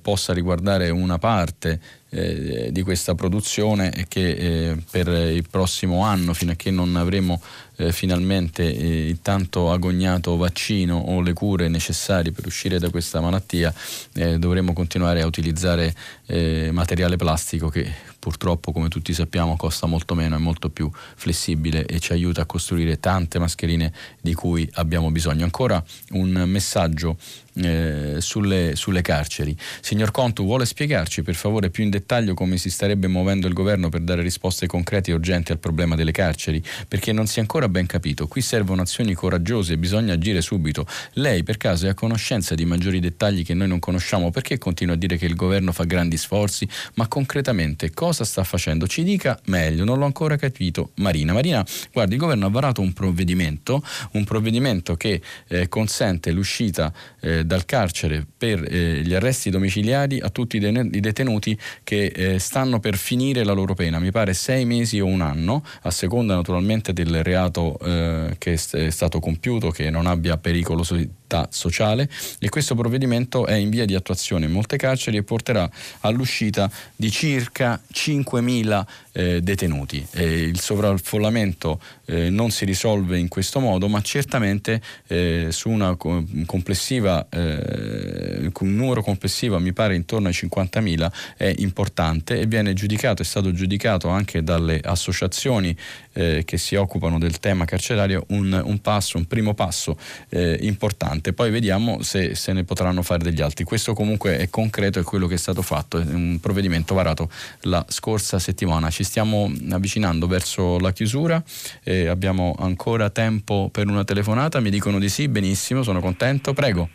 possa riguardare riguardare una parte eh, di questa produzione e che eh, per il prossimo anno, fino a che non avremo eh, finalmente eh, il tanto agognato vaccino o le cure necessarie per uscire da questa malattia, eh, dovremo continuare a utilizzare eh, materiale plastico che purtroppo come tutti sappiamo costa molto meno, è molto più flessibile e ci aiuta a costruire tante mascherine di cui abbiamo bisogno. Ancora un messaggio eh, sulle, sulle, carceri. Signor Contu, vuole spiegarci per favore più in dettaglio come si starebbe muovendo il governo per dare risposte concrete e urgenti al problema delle carceri? Perché non si è ancora ben capito. Qui servono azioni coraggiose, bisogna agire subito. Lei per caso è a conoscenza di maggiori dettagli che noi non conosciamo? Perché continua a dire che il governo fa grandi sforzi? Ma concretamente cosa cosa sta facendo? Ci dica meglio, non l'ho ancora capito. Marina, Marina, guardi, il governo ha varato un provvedimento, un provvedimento che eh, consente l'uscita eh, dal carcere per eh, gli arresti domiciliari a tutti i detenuti che eh, stanno per finire la loro pena, mi pare sei mesi o un anno, a seconda naturalmente del reato eh, che è stato compiuto, che non abbia pericolosità sociale e questo provvedimento è in via di attuazione in molte carceri e porterà all'uscita di circa 5.000 eh, detenuti. Eh, il sovraffollamento eh, non si risolve in questo modo, ma certamente eh, su una complessiva, eh, un numero complessivo, mi pare intorno ai 50.000, è importante e viene giudicato, è stato giudicato anche dalle associazioni eh, che si occupano del tema carcerario un, un passo, un primo passo eh, importante. Poi vediamo se se ne potranno fare degli altri. Questo comunque è concreto, è quello che è stato fatto, è un provvedimento varato la scorsa settimana. Ci stiamo avvicinando verso la chiusura, eh, abbiamo ancora tempo per una telefonata, mi dicono di sì, benissimo, sono contento, prego.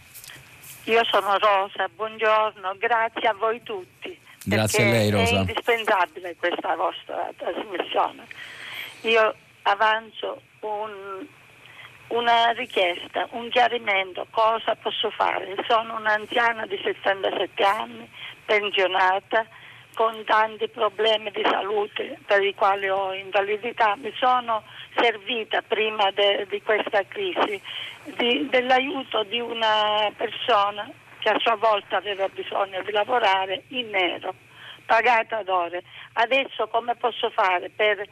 Io sono Rosa, buongiorno, grazie a voi tutti. Grazie a lei Rosa. È indispensabile questa vostra trasmissione. Io avanzo un, una richiesta, un chiarimento, cosa posso fare? Sono un'anziana di 67 anni, pensionata, con tanti problemi di salute per i quali ho invalidità. Mi sono servita prima de, di questa crisi di, dell'aiuto di una persona che a sua volta aveva bisogno di lavorare in nero, pagata ad ore. Adesso come posso fare per,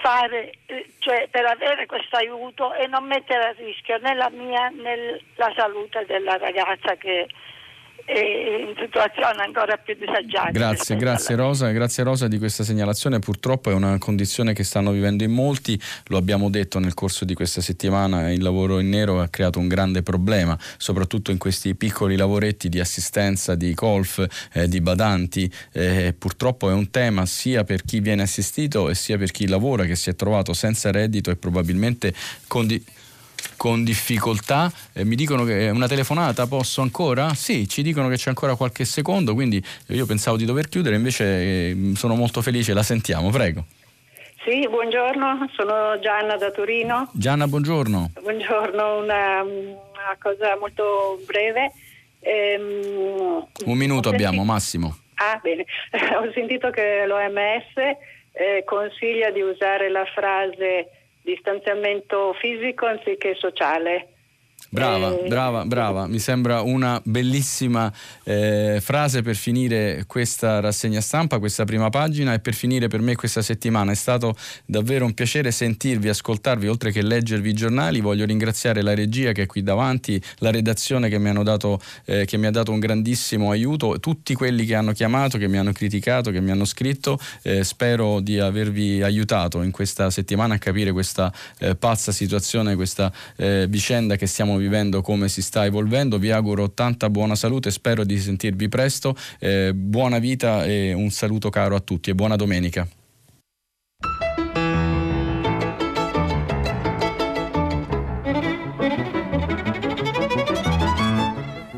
fare, eh, cioè per avere questo aiuto e non mettere a rischio né la mia né la salute della ragazza che in situazione ancora più disagiata. Grazie, grazie Rosa, grazie Rosa di questa segnalazione. Purtroppo è una condizione che stanno vivendo in molti, lo abbiamo detto nel corso di questa settimana, il lavoro in nero ha creato un grande problema, soprattutto in questi piccoli lavoretti di assistenza, di golf, eh, di badanti. Eh, purtroppo è un tema sia per chi viene assistito e sia per chi lavora che si è trovato senza reddito e probabilmente con di- con difficoltà. Eh, mi dicono che è una telefonata, posso ancora? Sì, ci dicono che c'è ancora qualche secondo, quindi io pensavo di dover chiudere, invece eh, sono molto felice, la sentiamo, prego. Sì, buongiorno, sono Gianna da Torino. Gianna, buongiorno. Buongiorno, una, una cosa molto breve. Ehm, Un minuto abbiamo, Massimo. Ah, bene. [laughs] Ho sentito che l'OMS eh, consiglia di usare la frase distanziamento fisico anziché sociale. Brava, eh, brava, brava. Mi sembra una bellissima eh, frase per finire questa rassegna stampa, questa prima pagina e per finire per me questa settimana. È stato davvero un piacere sentirvi, ascoltarvi, oltre che leggervi i giornali. Voglio ringraziare la regia che è qui davanti, la redazione che mi, hanno dato, eh, che mi ha dato un grandissimo aiuto, tutti quelli che hanno chiamato, che mi hanno criticato, che mi hanno scritto. Eh, spero di avervi aiutato in questa settimana a capire questa eh, pazza situazione, questa vicenda che stiamo vivendo, come si sta evolvendo. Vi auguro tanta buona salute, spero di sentirvi presto. Eh, buona vita e un saluto caro a tutti e buona domenica.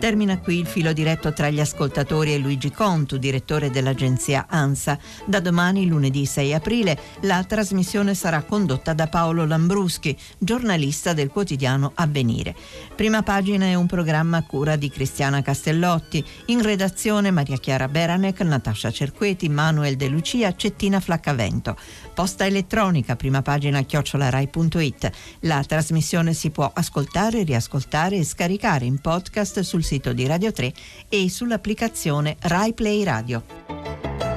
Termina qui il filo diretto tra gli ascoltatori e Luigi Contu, direttore dell'agenzia ANSA. Da domani, lunedì 6 aprile, la trasmissione sarà condotta da Paolo Lambruschi, giornalista del quotidiano Avvenire. Prima pagina è un programma a cura di Cristiana Castellotti. In redazione Maria Chiara Beranec, Natascia Cerqueti, Manuel De Lucia, Cettina Flaccavento. Posta elettronica, prima pagina chiocciolarai.it. La trasmissione si può ascoltare, riascoltare e scaricare in podcast sul sito di Radio 3 e sull'applicazione RaiPlay Radio.